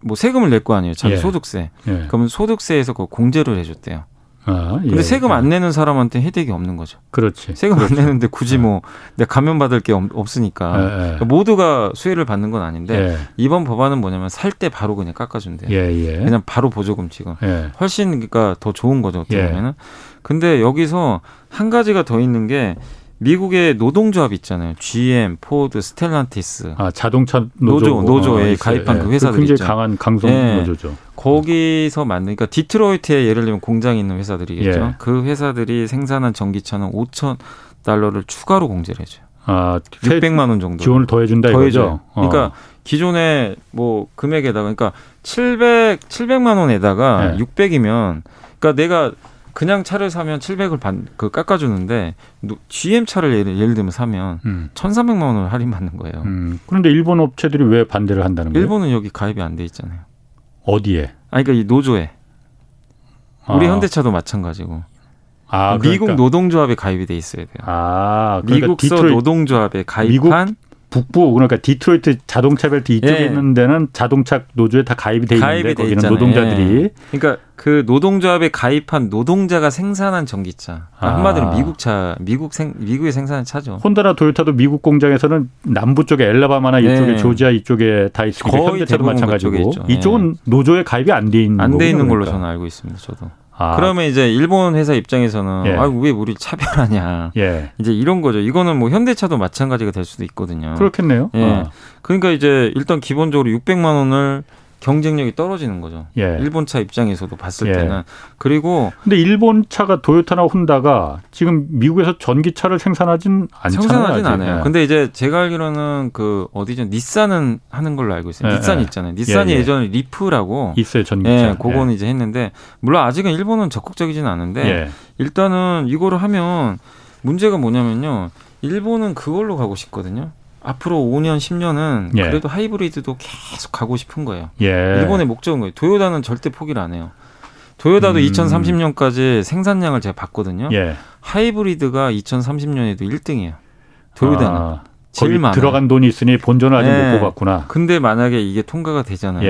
뭐 세금을 낼 거 아니에요. 자기 소득세. 그러면 소득세에서 그 공제를 해줬대요. 아, 근데 예, 세금 안 내는 사람한테 혜택이 없는 거죠. 그렇지. 세금 그렇지. 안 내는데 굳이 뭐 예. 내가 감면 받을 게 없으니까 예, 예. 그러니까 모두가 수혜를 받는 건 아닌데 예. 이번 법안은 뭐냐면 살 때 바로 그냥 깎아준대요. 예, 그냥 바로 보조금 지금 훨씬 그러니까 더 좋은 거죠. 어떻게 보면은. 근데 여기서 한 가지가 더 있는 게 미국의 노동조합 있잖아요. GM, 포드, 스텔란티스. 아 자동차 노조, 노조 에 어, 가입한 그 예. 그 회사들 굉장히 있죠. 강한 강성 예. 노조죠. 거기서 만든 그러니까 디트로이트에 예를 들면 공장이 있는 회사들이겠죠. 예. 그 회사들이 생산한 전기차는 5천 달러를 추가로 공제를 해줘요. 아, 600만 원 정도 지원을 더 해준다 이거죠. 어. 그러니까 기존에 뭐 금액에다가 그러니까 700 700만 원에다가 네. 600이면 그러니까 내가 그냥 차를 사면 700을 반, 그 깎아주는데 GM 차를 예를, 예를 들면 사면 음. 1,300만 원을 할인받는 거예요. 음. 그런데 일본 업체들이 왜 반대를 한다는 거예요? 일본은 여기 가입이 안 돼 있잖아요. 어디에? 아니 그러니까 이 노조에. 우리 아. 현대차도 마찬가지고. 아, 미국 그러니까. 노동조합에 가입이 돼 있어야 돼요. 아, 그러니까 미국서 디트로이... 노동조합에 가입한 미국 북부 그러니까 디트로이트 자동차 벨트 이쪽에 예. 있는 데는 자동차 노조에 다 가입이 돼 있는데 가입이 거기는 있잖아요. 노동자들이 예. 그러니까 그 노동조합에 가입한 노동자가 생산한 전기차 아. 한마디로 미국 차 미국 생 미국에 생산한 차죠. 혼다나 도요타도 미국 공장에서는 남부 쪽에 앨라배마나 이쪽에 예. 조지아 이쪽에 다 있고 현대차도 마찬가지고 이쪽은 예. 노조에 가입이 안 돼 있는 안 돼 있는 걸로 저는 알고 있습니다. 저도. 아. 그러면 이제 일본 회사 입장에서는 예. 아왜 우리 차별하냐. 예. 이제 이런 거죠. 이거는 뭐 현대차도 마찬가지가 될 수도 있거든요. 그렇겠네요. 예. 아. 그러니까 이제 일단 기본적으로 600만 원을 경쟁력이 떨어지는 거죠. 예. 일본 차 입장에서도 봤을 예. 때는 그리고 근데 일본 차가 도요타나 혼다가 지금 미국에서 전기차를 생산하진 않잖아요. 생산하진 아직. 않아요. 예. 근데 이제 제가 알기로는 그 어디죠? 닛산은 하는 걸로 알고 있어요. 예, 닛산 예. 있잖아요. 닛산이 예, 전에 리프라고 있어요 전기차. 예, 그거는 이제 했는데 물론 아직은 일본은 적극적이지는 않은데 일단은 이거를 하면 문제가 뭐냐면요. 일본은 그걸로 가고 싶거든요. 앞으로 5년, 10년은 예. 그래도 하이브리드도 계속 가고 싶은 거예요. 예. 일본의 목적은 거예요. 도요다는 절대 포기를 안 해요. 도요다도 음. 2030년까지 생산량을 제가 봤거든요. 예. 하이브리드가 2030년에도 1등이에요. 도요다는. 아, 제일 많아 들어간 돈이 있으니 본전을 아직 못 예. 뽑았구나. 근데 만약에 이게 통과가 되잖아요.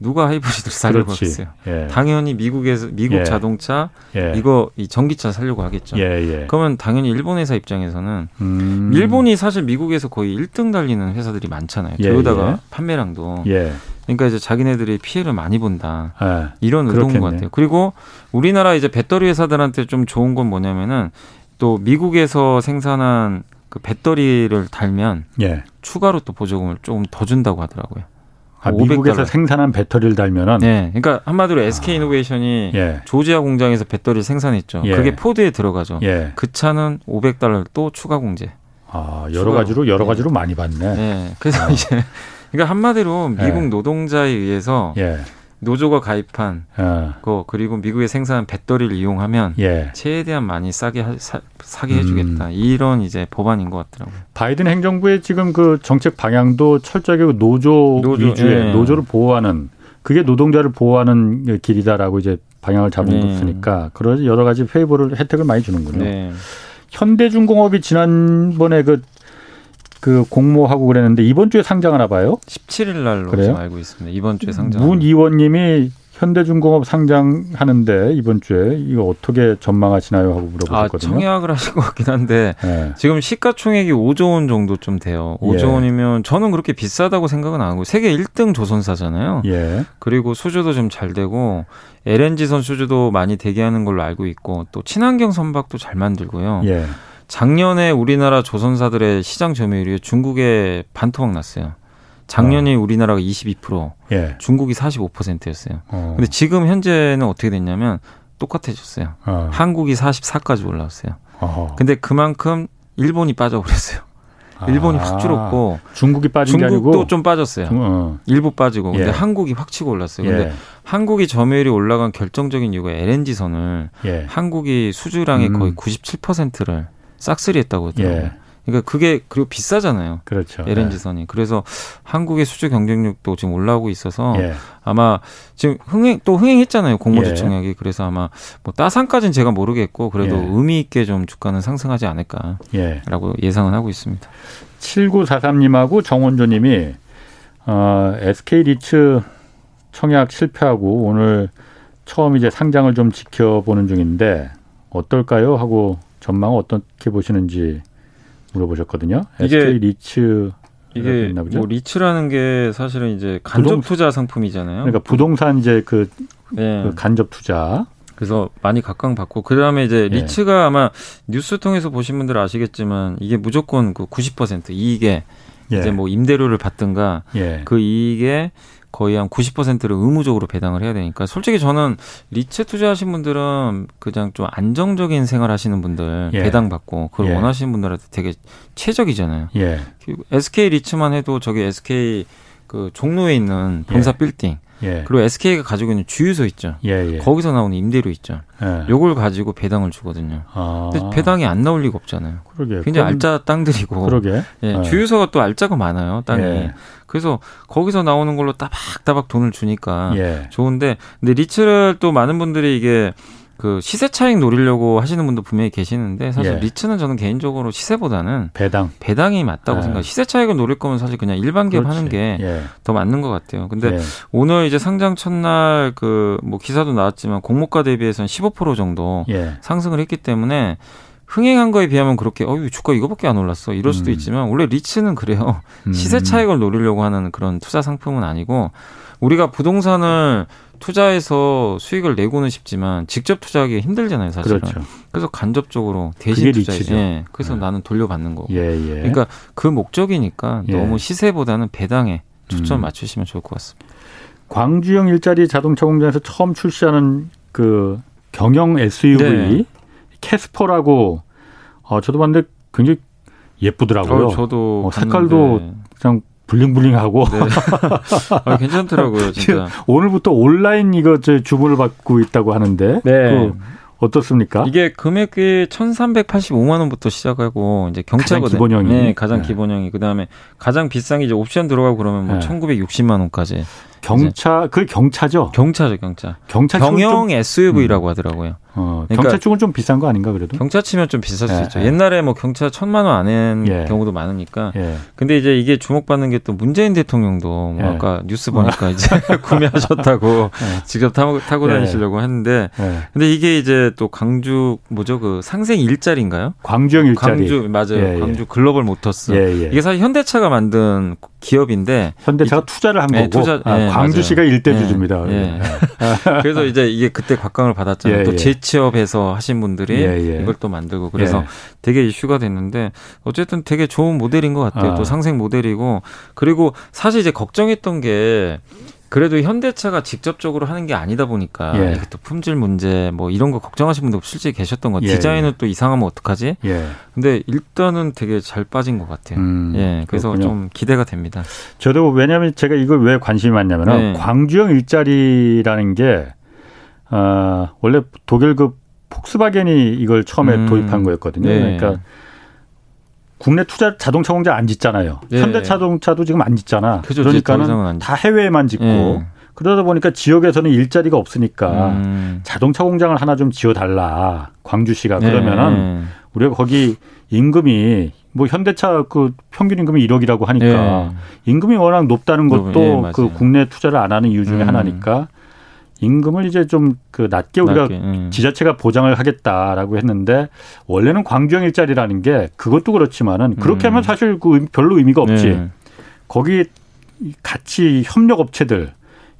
누가 하이브리드를 사려고 하겠어요? 예. 당연히 미국에서 미국 예. 자동차 예. 이거 이 전기차 사려고 하겠죠. 예, 예. 그러면 당연히 일본 회사 입장에서는 음. 일본이 사실 미국에서 거의 1등 달리는 회사들이 많잖아요. 예, 도요다가 예. 판매량도. 그러니까 이제 자기네들이 피해를 많이 본다. 이런 의도인 것 같아요. 그리고 우리나라 이제 배터리 회사들한테 좀 좋은 건 뭐냐면은 또 미국에서 생산한 그 배터리를 달면 추가로 또 보조금을 조금 더 준다고 하더라고요. 아, 미국에서 생산한 배터리를 달면은 네. 그러니까 한마디로 SK 이노베이션이 아, 예. 조지아 공장에서 배터리를 생산했죠. 예. 그게 포드에 들어가죠. 예. 그 차는 500달러 또 추가 공제. 아, 여러 가지로 여러 네. 가지로 많이 받네. 네. 그래서 아. 이제 그러니까 한마디로 미국 예. 노동자에 의해서 예. 노조가 가입한 어. 거 그리고 미국에 생산한 배터리를 이용하면 예. 최대한 많이 싸게 하, 사, 사게 해주겠다 음. 이런 이제 법안인 것 같더라고요. 바이든 행정부의 지금 그 정책 방향도 철저하게 그 노조, 노조 위주의 예. 노조를 보호하는 그게 노동자를 보호하는 길이다라고 이제 방향을 잡은 네. 것이니까 그런 여러 가지 페이버를 혜택을 많이 주는군요. 네. 현대중공업이 지난번에 그 그 공모하고 그랬는데 이번 주에 상장하나 봐요? 17일 날로 그래요? 알고 있습니다. 이번 주에 상장. 문 의원님이 현대중공업 상장하는데 이번 주에 이거 어떻게 전망하시나요 하고 물어보셨거든요. 아, 청약을 하신 것 같긴 한데 네. 지금 시가총액이 5조 원 정도 좀 돼요. 5조 예. 원이면 저는 그렇게 비싸다고 생각은 안 하고 세계 1등 조선사잖아요. 예. 그리고 수주도 좀 잘 되고 LNG선 수주도 많이 대기하는 걸로 알고 있고 또 친환경 선박도 잘 만들고요. 예. 작년에 우리나라 조선사들의 시장 점유율이 중국에 반토막 났어요. 작년에 어. 우리나라가 22%, 예. 중국이 45%였어요. 어. 근데 지금 현재는 어떻게 됐냐면 똑같아졌어요. 어. 한국이 44까지 올라왔어요. 어허. 근데 그만큼 일본이 빠져버렸어요. 일본이 아. 확 줄었고 중국이 빠진 중국도 좀 빠졌어요. 중, 어. 일부 빠지고 근데 예. 한국이 확 치고 올랐어요. 근데 예. 한국이 점유율이 올라간 결정적인 이유가 LNG 선을 예. 한국이 수주량의 음. 거의 97%를 싹쓸이 했다고 하더라고요. 예. 그러니까 그게 그리고 비싸잖아요. 그렇죠. LNG선이. 예. 그래서 한국의 수주 경쟁력도 지금 올라오고 있어서 예. 아마 지금 흥행 또 흥행했잖아요. 공모주 청약이. 예. 그래서 아마 뭐 따상까지는 제가 모르겠고 그래도 예. 의미 있게 좀 주가는 상승하지 않을까라고 예. 상은 하고 있습니다. 7943님하고 정원조 님이 어, SK 리츠 청약 실패하고 오늘 처음 이제 상장을 좀 지켜보는 중인데 어떨까요? 하고 전망 어떻게 보시는지 물어보셨거든요. 이게 리츠 이게 뭐 리츠라는 게 사실은 이제 간접 부동, 투자 상품이잖아요. 그러니까 부동산 이제 그, 네. 그 간접 투자. 그래서 많이 각광받고 그다음에 이제 예. 리츠가 아마 뉴스 통해서 보신 분들 아시겠지만 이게 무조건 그 90% 이익에 예. 이제 뭐 임대료를 받든가 예. 그 이익에 거의 한 90%를 의무적으로 배당을 해야 되니까 솔직히 저는 리츠 투자하신 분들은 그냥 좀 안정적인 생활 하시는 분들 예. 배당 받고 그걸 예. 원하시는 분들한테 되게 최적이잖아요. 예. SK 리츠만 해도 저기 SK 그 종로에 있는 본사 예. 빌딩 예. 그리고 SK가 가지고 있는 주유소 있죠. 예, 예. 거기서 나오는 임대료 있죠. 예. 요걸 가지고 배당을 주거든요. 아. 근데 배당이 안 나올 리가 없잖아요. 그러게. 굉장히 알짜 땅들이고. 그러게. 예, 예. 주유소가 또 알짜가 많아요. 땅이. 예. 그래서 거기서 나오는 걸로 따박따박 돈을 주니까 좋은데 근데 리츠를 또 많은 분들이 이게 그 시세 차익 노리려고 하시는 분도 분명히 계시는데 사실 예. 리츠는 저는 개인적으로 시세보다는 배당 배당이 맞다고 예. 생각. 시세 차익을 노릴 거면 사실 그냥 일반 기업 하는 게 더 예. 맞는 것 같아요. 근데 예. 오늘 이제 상장 첫날 그 뭐 기사도 나왔지만 공모가 대비해서는 15% 정도 예. 상승을 했기 때문에 흥행한 거에 비하면 그렇게 어유 주가 이거밖에 안 올랐어 이럴 수도 음. 있지만 원래 리츠는 그래요 음. 시세 차익을 노리려고 하는 그런 투자 상품은 아니고 우리가 부동산을 투자해서 수익을 내고는 싶지만 직접 투자하기 힘들잖아요, 사실은. 그렇죠. 그래서 간접적으로 대신 투자해. 예. 그래서 네. 나는 돌려받는 거고. 예, 예. 그러니까 그 목적이니까 예. 너무 시세보다는 배당에 초점 음. 맞추시면 좋을 것 같습니다. 광주형 일자리 자동차 공장에서 처음 출시하는 그 경영 SUV 네. 캐스퍼라고 어 저도 봤는데 굉장히 예쁘더라고요. 어, 저도 어, 색깔도 그냥 블링블링하고 네. 아, 괜찮더라고요, 진짜. 오늘부터 온라인 이거 저 주문을 받고 있다고 하는데 네. 그 어떻습니까? 이게 금액이 1,385만 원부터 시작하고 이제 경차거든요. 가장 기본형이 네, 가장 네. 기본형이 그다음에 가장 비싼 게 이제 옵션 들어가고 그러면 뭐 네. 1,960만 원까지. 경차 그 경차죠? 경차죠, 경차. 경차 경영 좀, SUV라고 음. 하더라고요. 어, 그러니까 경차 쪽은 좀 비싼 거 아닌가 그래도? 경차 치면 좀 비쌀 수 예, 있죠. 예. 옛날에 뭐 경차 천만 원 안엔 예. 경우도 많으니까. 예. 근데 이제 이게 주목받는 게 또 문재인 대통령도 뭐 예. 아까 뉴스 보니까 어. 이제 구매하셨다고 예. 직접 타고, 타고 다니시려고 했는데. 근데 이게 이제 또 광주 뭐죠 그 상생 일자리인가요? 광주형 일자리. 광주 맞아요. 광주 글로벌 모터스. 이게 사실 현대차가 만든 기업인데 현대차가 투자를 한 거고 투자, 아, 광주시가 일대 주주입니다. 그래서 이제 이게 그때 각광을 받았잖아요. 또 재취업해서 하신 분들이 예, 예. 이걸 또 만들고 그래서 예. 되게 이슈가 됐는데 어쨌든 되게 좋은 모델인 것 같아요. 아. 또 상생 모델이고 그리고 사실 이제 걱정했던 게 그래도 현대차가 직접적으로 하는 게 아니다 보니까 예. 이게 또 품질 문제 뭐 이런 거 걱정하시는 분도 실제 계셨던 것. 예. 디자인은 또 이상하면 어떡하지? 예. 근데 일단은 되게 잘 빠진 것 같아요. 음, 예. 그래서 그렇군요. 좀 기대가 됩니다. 저도 왜냐하면 제가 이걸 왜 관심이 많냐면은 네. 광주형 일자리라는 게 어, 원래 독일 그 폭스바겐이 이걸 처음에 음. 도입한 거였거든요. 네. 그러니까 국내 투자 자동차 공장 안 짓잖아요. 네. 현대자동차도 지금 안 짓잖아. 그죠, 그러니까는 다 해외에만 짓고 네. 그러다 보니까 지역에서는 일자리가 없으니까 음. 자동차 공장을 하나 좀 지어달라. 광주시가 네. 그러면은 우리가 거기 임금이 뭐 현대차 그 평균 임금이 1억이라고 하니까 네. 임금이 워낙 높다는 것도 네, 그 국내 투자를 안 하는 이유 중에 음. 하나니까 임금을 이제 좀 그 낮게 우리가 낮게, 음. 지자체가 보장을 하겠다라고 했는데 원래는 광주형 일자리라는 게 그것도 그렇지만은 그렇게 음. 하면 사실 그 별로 의미가 없지. 네. 거기 같이 협력 업체들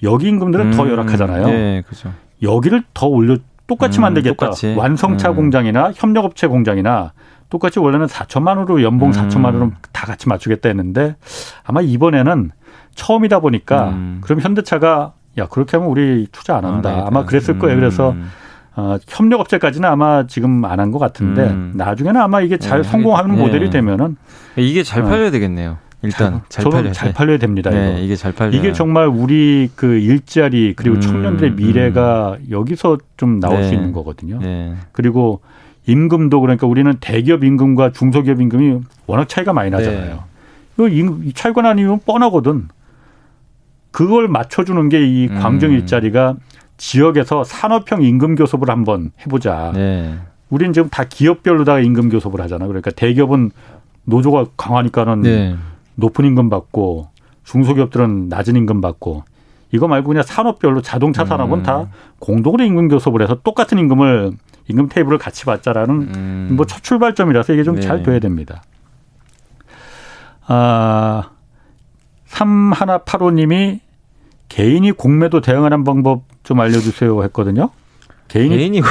여기 임금들은 음. 더 열악하잖아요. 네, 그렇죠. 여기를 더 올려 똑같이 음, 만들겠다. 똑같이. 완성차 음. 공장이나 협력업체 공장이나 똑같이 원래는 4천만 원으로 연봉 음. 4천만 원으로 다 같이 맞추겠다 했는데 아마 이번에는 처음이다 보니까 음. 그럼 현대차가 야 그렇게 하면 우리 투자 안 한다. 아, 마 그랬을 거예요. 그래서 음. 어, 협력업체까지는 아마 지금 안 한 것 같은데 음. 나중에는 아마 이게 잘 네, 성공하는 네. 모델이 되면은 이게 잘 어. 팔려야 되겠네요. 일단 잘, 잘 팔려야 잘 팔려야 됩니다. 네, 이거. 이게 잘 팔려. 이게 정말 우리 그 일자리 그리고 음, 청년들의 미래가 음. 여기서 좀 나올 네. 수 있는 거거든요. 네. 그리고 임금도 그러니까 우리는 대기업 임금과 중소기업 임금이 워낙 차이가 많이 나잖아요. 네. 이 차이가 나는 뻔하거든. 그걸 맞춰주는 게 이 광정 음. 일자리가 지역에서 산업형 임금 교섭을 한번 해보자. 네. 우리는 지금 다 기업별로다가 임금 교섭을 하잖아. 그러니까 대기업은 노조가 강하니까는 네. 높은 임금 받고 중소기업들은 낮은 임금 받고 이거 말고 그냥 산업별로 자동차 산업은 음. 다 공동으로 임금 교섭을 해서 똑같은 임금을 임금 테이블을 같이 받자라는 음. 뭐첫 출발점이라서 이게 좀잘 네. 돼야 됩니다. 아, 3185님이 개인이 공매도 대응하는 방법 좀 알려주세요 했거든요. 개인이, 개인이 어,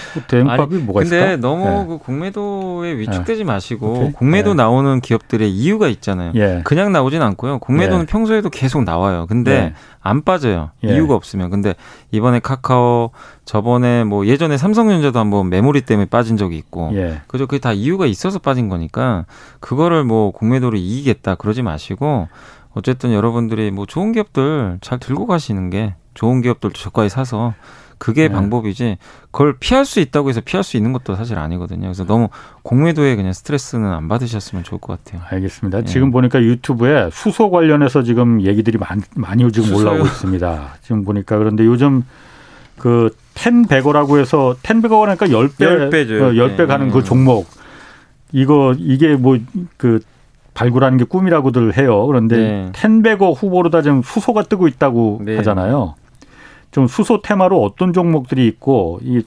대응법이 아니, 뭐가 있을까? 근데 너무 네. 그 공매도에 위축되지 네. 마시고 오케이. 공매도 네. 나오는 기업들의 이유가 있잖아요. 예. 그냥 나오진 않고요. 공매도는 예. 평소에도 계속 나와요. 근데 예. 안 빠져요. 예. 이유가 없으면. 근데 이번에 카카오 저번에 뭐 예전에 삼성전자도 한번 메모리 때문에 빠진 적이 있고 예. 그죠? 그게 다 이유가 있어서 빠진 거니까 그거를 뭐 공매도를 이기겠다 그러지 마시고 어쨌든 여러분들이 뭐 좋은 기업들 잘 들고 가시는 게 좋은 기업들도 저가에 사서 그게 네. 방법이지 그걸 피할 수 있다고 해서 피할 수 있는 것도 사실 아니거든요. 그래서 너무 공매도에 그냥 스트레스는 안 받으셨으면 좋을 것 같아요. 알겠습니다. 네. 지금 보니까 유튜브에 수소 관련해서 지금 얘기들이 많이, 많이 지금 수소요? 올라오고 있습니다. 지금 보니까 그런데 요즘 그 텐베거라고 해서 텐베거가 그러니까 10배 10배죠. 10배 어, 가는 네. 그 종목 이거 이게 뭐 그 발굴하는 게 꿈이라고들 해요. 그런데 네. 텐베거 후보로 다 지금 수소가 뜨고 있다고 네. 하잖아요. 좀 수소 테마로 어떤 종목들이 있고 이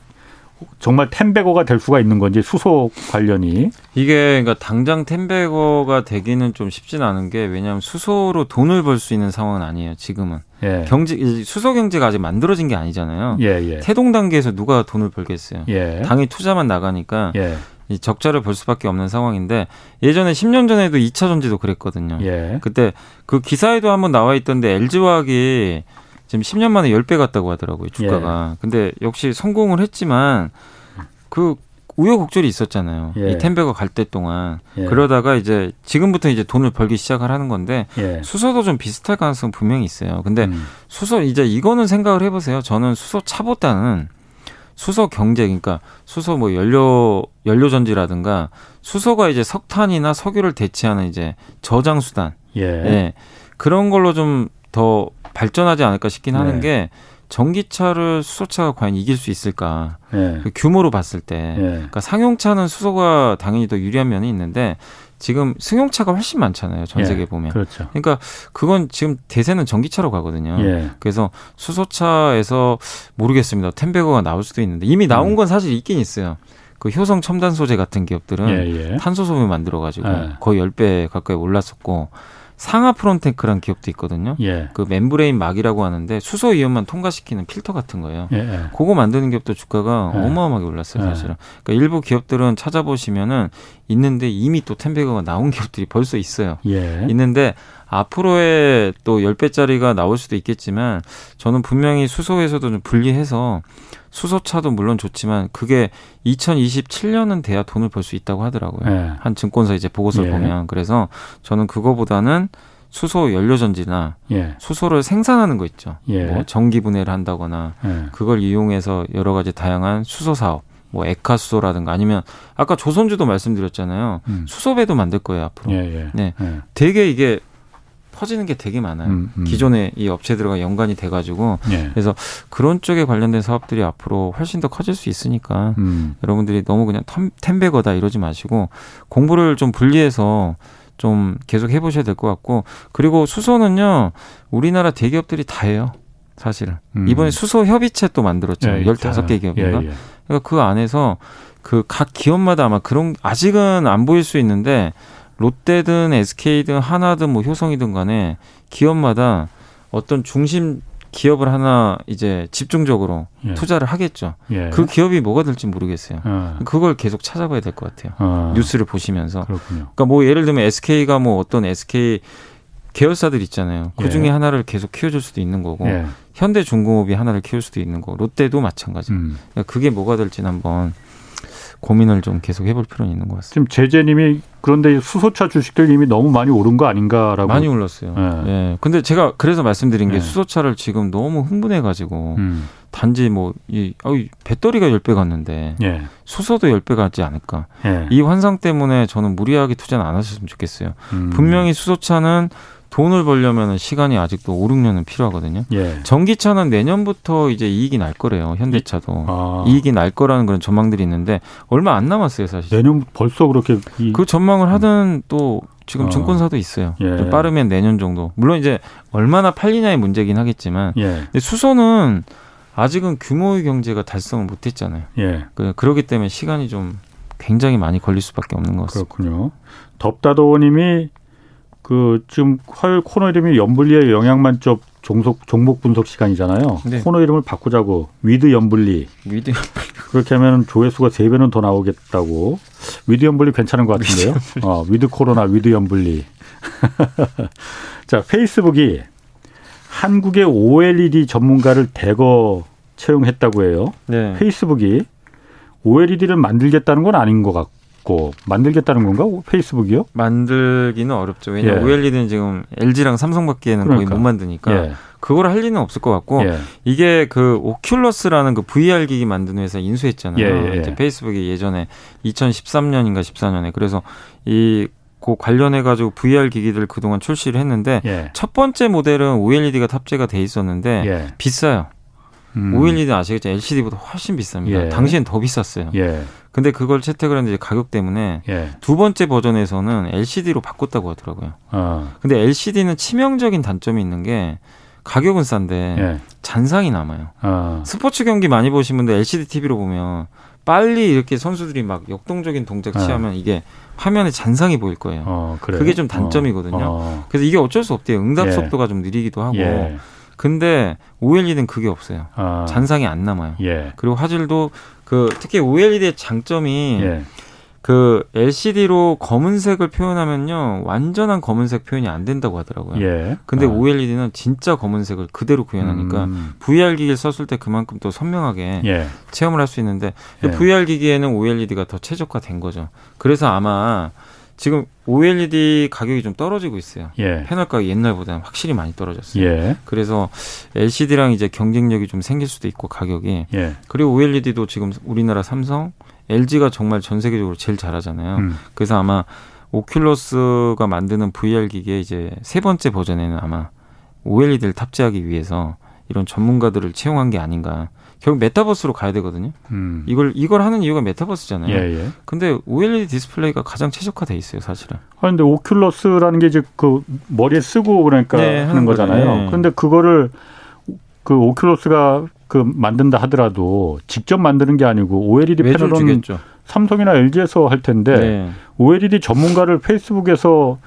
정말 텐베거가 될 수가 있는 건지 수소 관련이 이게 그러니까 당장 텐베거가 되기는 좀 쉽진 않은 게 왜냐하면 수소로 돈을 벌 수 있는 상황은 아니에요 지금은 예. 경제 수소 경제가 아직 만들어진 게 아니잖아요 예, 예. 태동 단계에서 누가 돈을 벌겠어요 예. 당이 투자만 나가니까 예. 이 적자를 볼 수밖에 없는 상황인데 예전에 10년 전에도 2차 전지도 그랬거든요 예. 그때 그 기사에도 한번 나와 있던데 LG화학이 지금 10년 만에 10배 갔다고 하더라고요, 주가가. 예. 근데 역시 성공을 했지만 그 우여곡절이 있었잖아요. 예. 이 텐베거 갈때 동안. 예. 그러다가 이제 지금부터 이제 돈을 벌기 시작을 하는 건데 예. 수소도 좀 비슷할 가능성 분명히 있어요. 근데 음. 수소 이제 이거는 생각을 해보세요. 저는 수소 차보다는 수소 경제 그러니까 수소 뭐 연료 연료 전지라든가 수소가 이제 석탄이나 석유를 대체하는 이제 저장 수단. 예. 예. 그런 걸로 좀 더 발전하지 않을까 싶긴 하는 네. 게 전기차를 수소차가 과연 이길 수 있을까? 네. 그 규모로 봤을 때, 네. 그러니까 상용차는 수소가 당연히 더 유리한 면이 있는데 지금 승용차가 훨씬 많잖아요. 전 예. 세계 보면. 그렇죠. 그러니까 그건 지금 대세는 전기차로 가거든요. 예. 그래서 수소차에서 모르겠습니다. 텐베거가 나올 수도 있는데 이미 나온 음. 건 사실 있긴 있어요. 그 효성 첨단 소재 같은 기업들은 예, 예. 탄소 섬유 만들어 가지고 예. 거의 10배 가까이 올랐었고 상아프론테크라는 기업도 있거든요. 예. 그 membrane 막이라고 하는데 수소 이온만 통과시키는 필터 같은 거예요. 예. 예. 그거 만드는 기업도 주가가 예. 어마어마하게 올랐어요, 예. 사실은. 그러니까 일부 기업들은 찾아보시면은 있는데 이미 또 ten bagger가 나온 기업들이 벌써 있어요. 예. 있는데 앞으로의 또 10배짜리가 나올 수도 있겠지만 저는 분명히 수소에서도 좀 분리해서 수소차도 물론 좋지만 그게 2027년은 돼야 돈을 벌 수 있다고 하더라고요. 네. 한 증권사 이제 보고서를 예. 보면 그래서 저는 그거보다는 수소 연료 전지나 예. 수소를 생산하는 거 있죠. 예. 뭐 전기 분해를 한다거나 예. 그걸 이용해서 여러 가지 다양한 수소 사업 뭐 에카수소라든가 아니면 아까 조선주도 말씀드렸잖아요. 음. 수소배도 만들 거예요 앞으로. 예, 예. 네, 되게 이게 퍼지는 게 되게 많아요. 음, 음. 기존에 이 업체들과 연관이 돼가지고 예. 그래서 그런 쪽에 관련된 사업들이 앞으로 훨씬 더 커질 수 있으니까 음. 여러분들이 너무 그냥 템베거다 이러지 마시고 공부를 좀 분리해서 좀 계속 해보셔야 될 것 같고 그리고 수소는요 우리나라 대기업들이 다 해요. 사실은 음. 이번에 수소 협의체 또 만들었죠. 예, 열다섯 개 기업인가. 예, 예. 그러니까 그 안에서 그 각 기업마다 아마 그런 아직은 안 보일 수 있는데 롯데든 SK든 하나든 뭐 효성이든 간에 기업마다 어떤 중심 기업을 하나 이제 집중적으로 예. 투자를 하겠죠. 예. 그 기업이 뭐가 될지 모르겠어요. 어. 그걸 계속 찾아봐야 될 것 같아요. 어. 뉴스를 보시면서. 그렇군요. 그러니까 뭐 예를 들면 SK가 뭐 어떤 SK 계열사들 있잖아요. 그 중에 예. 하나를 계속 키워줄 수도 있는 거고, 예. 현대중공업이 하나를 키울 수도 있는 거고, 롯데도 마찬가지. 음. 그러니까 그게 뭐가 될지는 한번 고민을 좀 계속 해볼 필요는 있는 것 같습니다. 지금 제재님이 그런데 수소차 주식들 이미 너무 많이 오른 거 아닌가라고 많이 올랐어요. 예. 네. 근데 제가 그래서 말씀드린 게 네. 수소차를 지금 너무 흥분해가지고 음. 단지 뭐이 배터리가 10배 갔는데 예. 수소도 10배 갔지 않을까. 예. 이 환상 때문에 저는 무리하게 투자는 안 하셨으면 좋겠어요. 음. 분명히 수소차는 돈을 벌려면 시간이 아직도 5, 6년은 필요하거든요. 예. 전기차는 내년부터 이제 이익이 날 거래요. 현대차도. 아. 이익이 날 거라는 그런 전망들이 있는데 얼마 안 남았어요, 사실. 내년 벌써 그렇게 이... 그 전망을 하던 또 지금 어. 증권사도 있어요. 예. 빠르면 내년 정도. 물론 이제 얼마나 팔리냐의 문제긴 하겠지만 예. 수소는 아직은 규모의 경제가 달성을 못 했잖아요. 예. 그, 그러기 때문에 시간이 좀 굉장히 많이 걸릴 수밖에 없는 것 같습니다. 그렇군요. 덥다도님이 그 지금 화요일 코너 이름이 염블리의 영양만점 종속, 종목 분석 시간이잖아요. 네. 코너 이름을 바꾸자고 with 염블리. With. 그렇게 하면 조회수가 세 배는 더 나오겠다고. with 염블리 괜찮은 것 같은데요. with, 어, with 코로나, with 염블리. 자, 페이스북이 한국의 OLED 전문가를 대거 채용했다고 해요. 네. 페이스북이 OLED를 만들겠다는 건 아닌 것 같고. 있고 만들겠다는 건가? 페이스북이요? 만들기는 어렵죠. 왜냐하면 예. OLED는 지금 LG랑 삼성밖에는 그러니까. 거의 못 만드니까 예. 그걸 할 리는 없을 것 같고 예. 이게 그 오큘러스라는 그 VR 기기 만드는 회사 인수했잖아요. 예, 예. 이제 페이스북이 예전에 2013년인가 14년에 그래서 이그 관련해 가지고 VR 기기들 그동안 출시를 했는데 예. 첫 번째 모델은 OLED가 탑재가 돼 있었는데 비싸요. 음. OLED 아시겠죠? LCD보다 훨씬 비쌉니다. 당시엔 더 비쌌어요. 근데 그걸 채택을 했는데 가격 때문에 예. 두 번째 버전에서는 LCD로 바꿨다고 하더라고요. 어. 근데 LCD는 치명적인 단점이 있는 게 가격은 싼데 예. 잔상이 남아요. 어. 스포츠 경기 많이 보신 분들 LCD TV로 보면 빨리 이렇게 선수들이 막 역동적인 동작 어. 취하면 어. 이게 화면에 잔상이 보일 거예요. 어, 그게 좀 단점이거든요. 어. 그래서 이게 어쩔 수 없대요. 응답 예. 속도가 좀 느리기도 하고. 예. 근데 OLED는 그게 없어요. 아. 잔상이 안 남아요. 예. 그리고 화질도 그 특히 OLED의 장점이 예. 그 LCD로 검은색을 표현하면요 완전한 검은색 표현이 안 된다고 하더라고요. 예. 근데 아. OLED는 진짜 검은색을 그대로 구현하니까 음. VR 기기를 썼을 때 그만큼 또 선명하게 예. 체험을 할 수 있는데 예. VR 기기에는 OLED가 더 최적화된 거죠. 그래서 아마 지금 OLED 가격이 좀 떨어지고 있어요. 예. 패널 가격이 옛날보다는 확실히 많이 떨어졌어요. 예. 그래서 LCD랑 이제 경쟁력이 좀 생길 수도 있고 가격이. 예. 그리고 OLED도 지금 우리나라 삼성, LG가 정말 전 세계적으로 제일 잘하잖아요. 음. 그래서 아마 오큘러스가 만드는 VR 기계 이제 세 번째 버전에는 아마 OLED를 탑재하기 위해서 이런 전문가들을 채용한 게 아닌가. 결국 메타버스로 가야 되거든요. 음. 이걸 이걸 하는 이유가 메타버스잖아요. 예, 예. 근데 OLED 디스플레이가 가장 최적화돼 있어요, 사실은. 아 근데 오큘러스라는 게 이제 그 머리에 쓰고 그러니까 네, 하는 거잖아요. 네. 근데 그거를 그 오큘러스가 그 만든다 하더라도 직접 만드는 게 아니고 OLED 패널은 주겠죠. 삼성이나 LG에서 할 텐데 네. OLED 전문가를 페이스북에서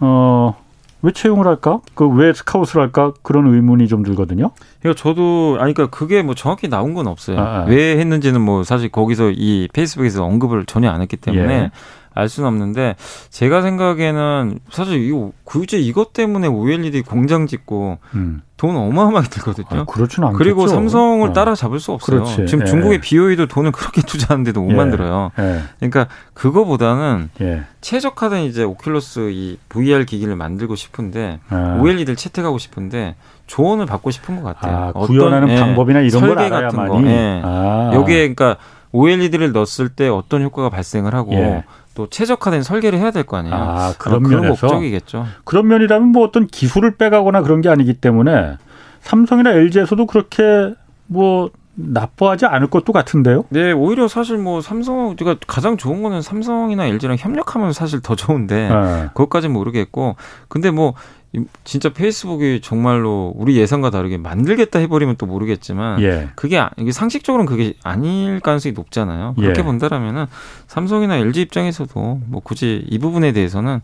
어 왜 채용을 할까? 그 왜 스카웃을 할까? 그런 의문이 좀 들거든요. 그러니까 저도 아니 그러니까 그게 뭐 정확히 나온 건 없어요. 아, 아. 왜 했는지는 뭐 사실 거기서 이 페이스북에서 언급을 전혀 안 했기 때문에 예. 알 수는 없는데 제가 생각에는 사실 이거 굳이 이것 때문에 OLED 공장 짓고 음. 돈 어마어마하게 들거든요. 아, 그렇지는 않겠죠. 그리고 삼성을 어. 따라잡을 수 없어요. 그렇지. 지금 예. 중국의 BOE도 돈을 그렇게 투자하는데도 못 예. 만들어요. 예. 그러니까 그거보다는 예. 최적화된 이제 오큘러스 이 VR 기기를 만들고 싶은데 아. OLED를 채택하고 싶은데 조언을 받고 싶은 것 같아요. 아, 어떤 구현하는 예, 방법이나 이런 걸 알아야만이. 같은 거. 예. 아. 여기에 그러니까 OLED를 넣었을 때 어떤 효과가 발생을 하고 예. 또 최적화된 설계를 해야 될 거 아니에요. 아, 그런, 그런 면에서 목적이겠죠. 그런 면이라면 뭐 어떤 기술을 빼가거나 그런 게 아니기 때문에 삼성이나 LG에서도 그렇게 뭐 나빠하지 않을 것도 같은데요. 네, 오히려 사실 뭐 삼성 우리가 가장 좋은 거는 삼성이나 LG랑 협력하면 사실 더 좋은데 네. 그것까지는 모르겠고 근데 뭐 진짜 페이스북이 정말로 우리 예상과 다르게 만들겠다 해버리면 또 모르겠지만 예. 그게 아, 이게 상식적으로는 그게 아닐 가능성이 높잖아요. 그렇게 예. 본다라면은 삼성이나 LG 입장에서도 뭐 굳이 이 부분에 대해서는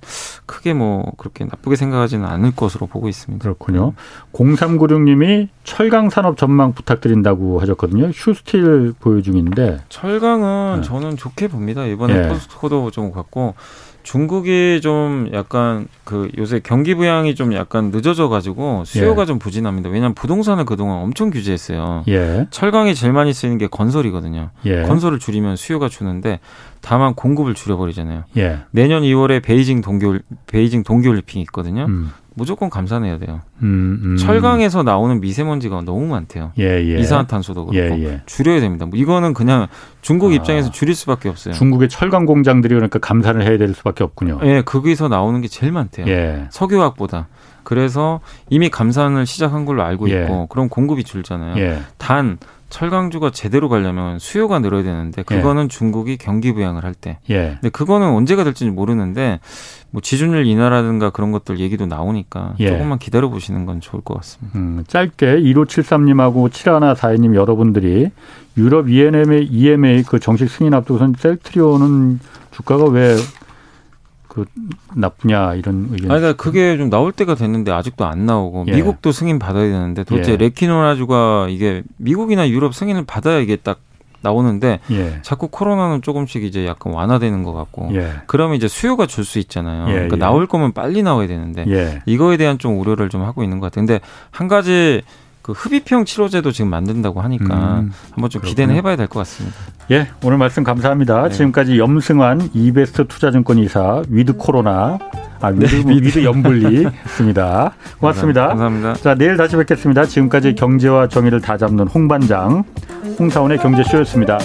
크게 뭐 그렇게 나쁘게 생각하지는 않을 것으로 보고 있습니다. 그렇군요. 0396님이 철강 산업 전망 부탁드린다고 하셨거든요. 휴스틸 보유 중인데 철강은 네. 저는 좋게 봅니다. 이번에 예. 포스트코도 좀 갖고 중국이 좀 약간 그 요새 경기 부양이 좀 약간 늦어져 가지고 수요가 예. 좀 부진합니다. 왜냐하면 부동산을 그동안 엄청 규제했어요. 예. 철강이 제일 많이 쓰이는 게 건설이거든요. 예. 건설을 줄이면 수요가 주는데 다만 공급을 줄여버리잖아요. 예. 내년 2월에 베이징 동계 베이징 동계올림픽이 있거든요. 음. 무조건 감산해야 돼요. 음, 음. 철강에서 나오는 미세먼지가 너무 많대요. 예, 예. 이산화탄소도 그렇고 예, 예. 줄여야 됩니다. 뭐 이거는 그냥 중국 아, 입장에서 줄일 수밖에 없어요. 중국의 철강 공장들이 그러니까 감산을 해야 될 수밖에 없군요. 예, 거기서 나오는 게 제일 많대요. 예. 석유화학보다. 그래서 이미 감산을 시작한 걸로 알고 예. 있고 그럼 공급이 줄잖아요. 예. 단 철강주가 제대로 가려면 수요가 늘어야 되는데 그거는 예. 중국이 경기 부양을 할 때. 예. 근데 그거는 언제가 될지 모르는데 뭐 지준율 인하라든가 그런 것들 얘기도 나오니까 예. 조금만 기다려 보시는 건 좋을 것 같습니다. 음, 짧게 1573님하고 7142님 여러분들이 유럽 EMA, EMA 그 정식 승인 앞두고선 셀트리온은 주가가 왜 그 나쁘냐 이런 의견. 아니, 그러니까 그게 좀 나올 때가 됐는데 아직도 안 나오고 예. 미국도 승인 받아야 되는데 도대체 예. 레키노라주가 이게 미국이나 유럽 승인을 받아야 이게 딱 나오는데 예. 자꾸 코로나는 조금씩 이제 약간 완화되는 것 같고 예. 그러면 이제 수요가 줄 수 있잖아요. 예, 그러니까 예. 나올 거면 빨리 나와야 되는데 예. 이거에 대한 좀 우려를 좀 하고 있는 것 같아요. 근데 한 가지 그 흡입형 치료제도 지금 만든다고 하니까 음, 한번 좀 기대는 해봐야 될 것 같습니다. 예, 오늘 말씀 감사합니다. 네. 지금까지 염승환 이베스트 투자증권 이사 with 코로나 아, with, 네. With 염블리입니다. 고맙습니다. 감사합니다. 자, 내일 다시 뵙겠습니다. 지금까지 경제와 정의를 다 잡는 홍반장 홍사훈의 경제쇼였습니다.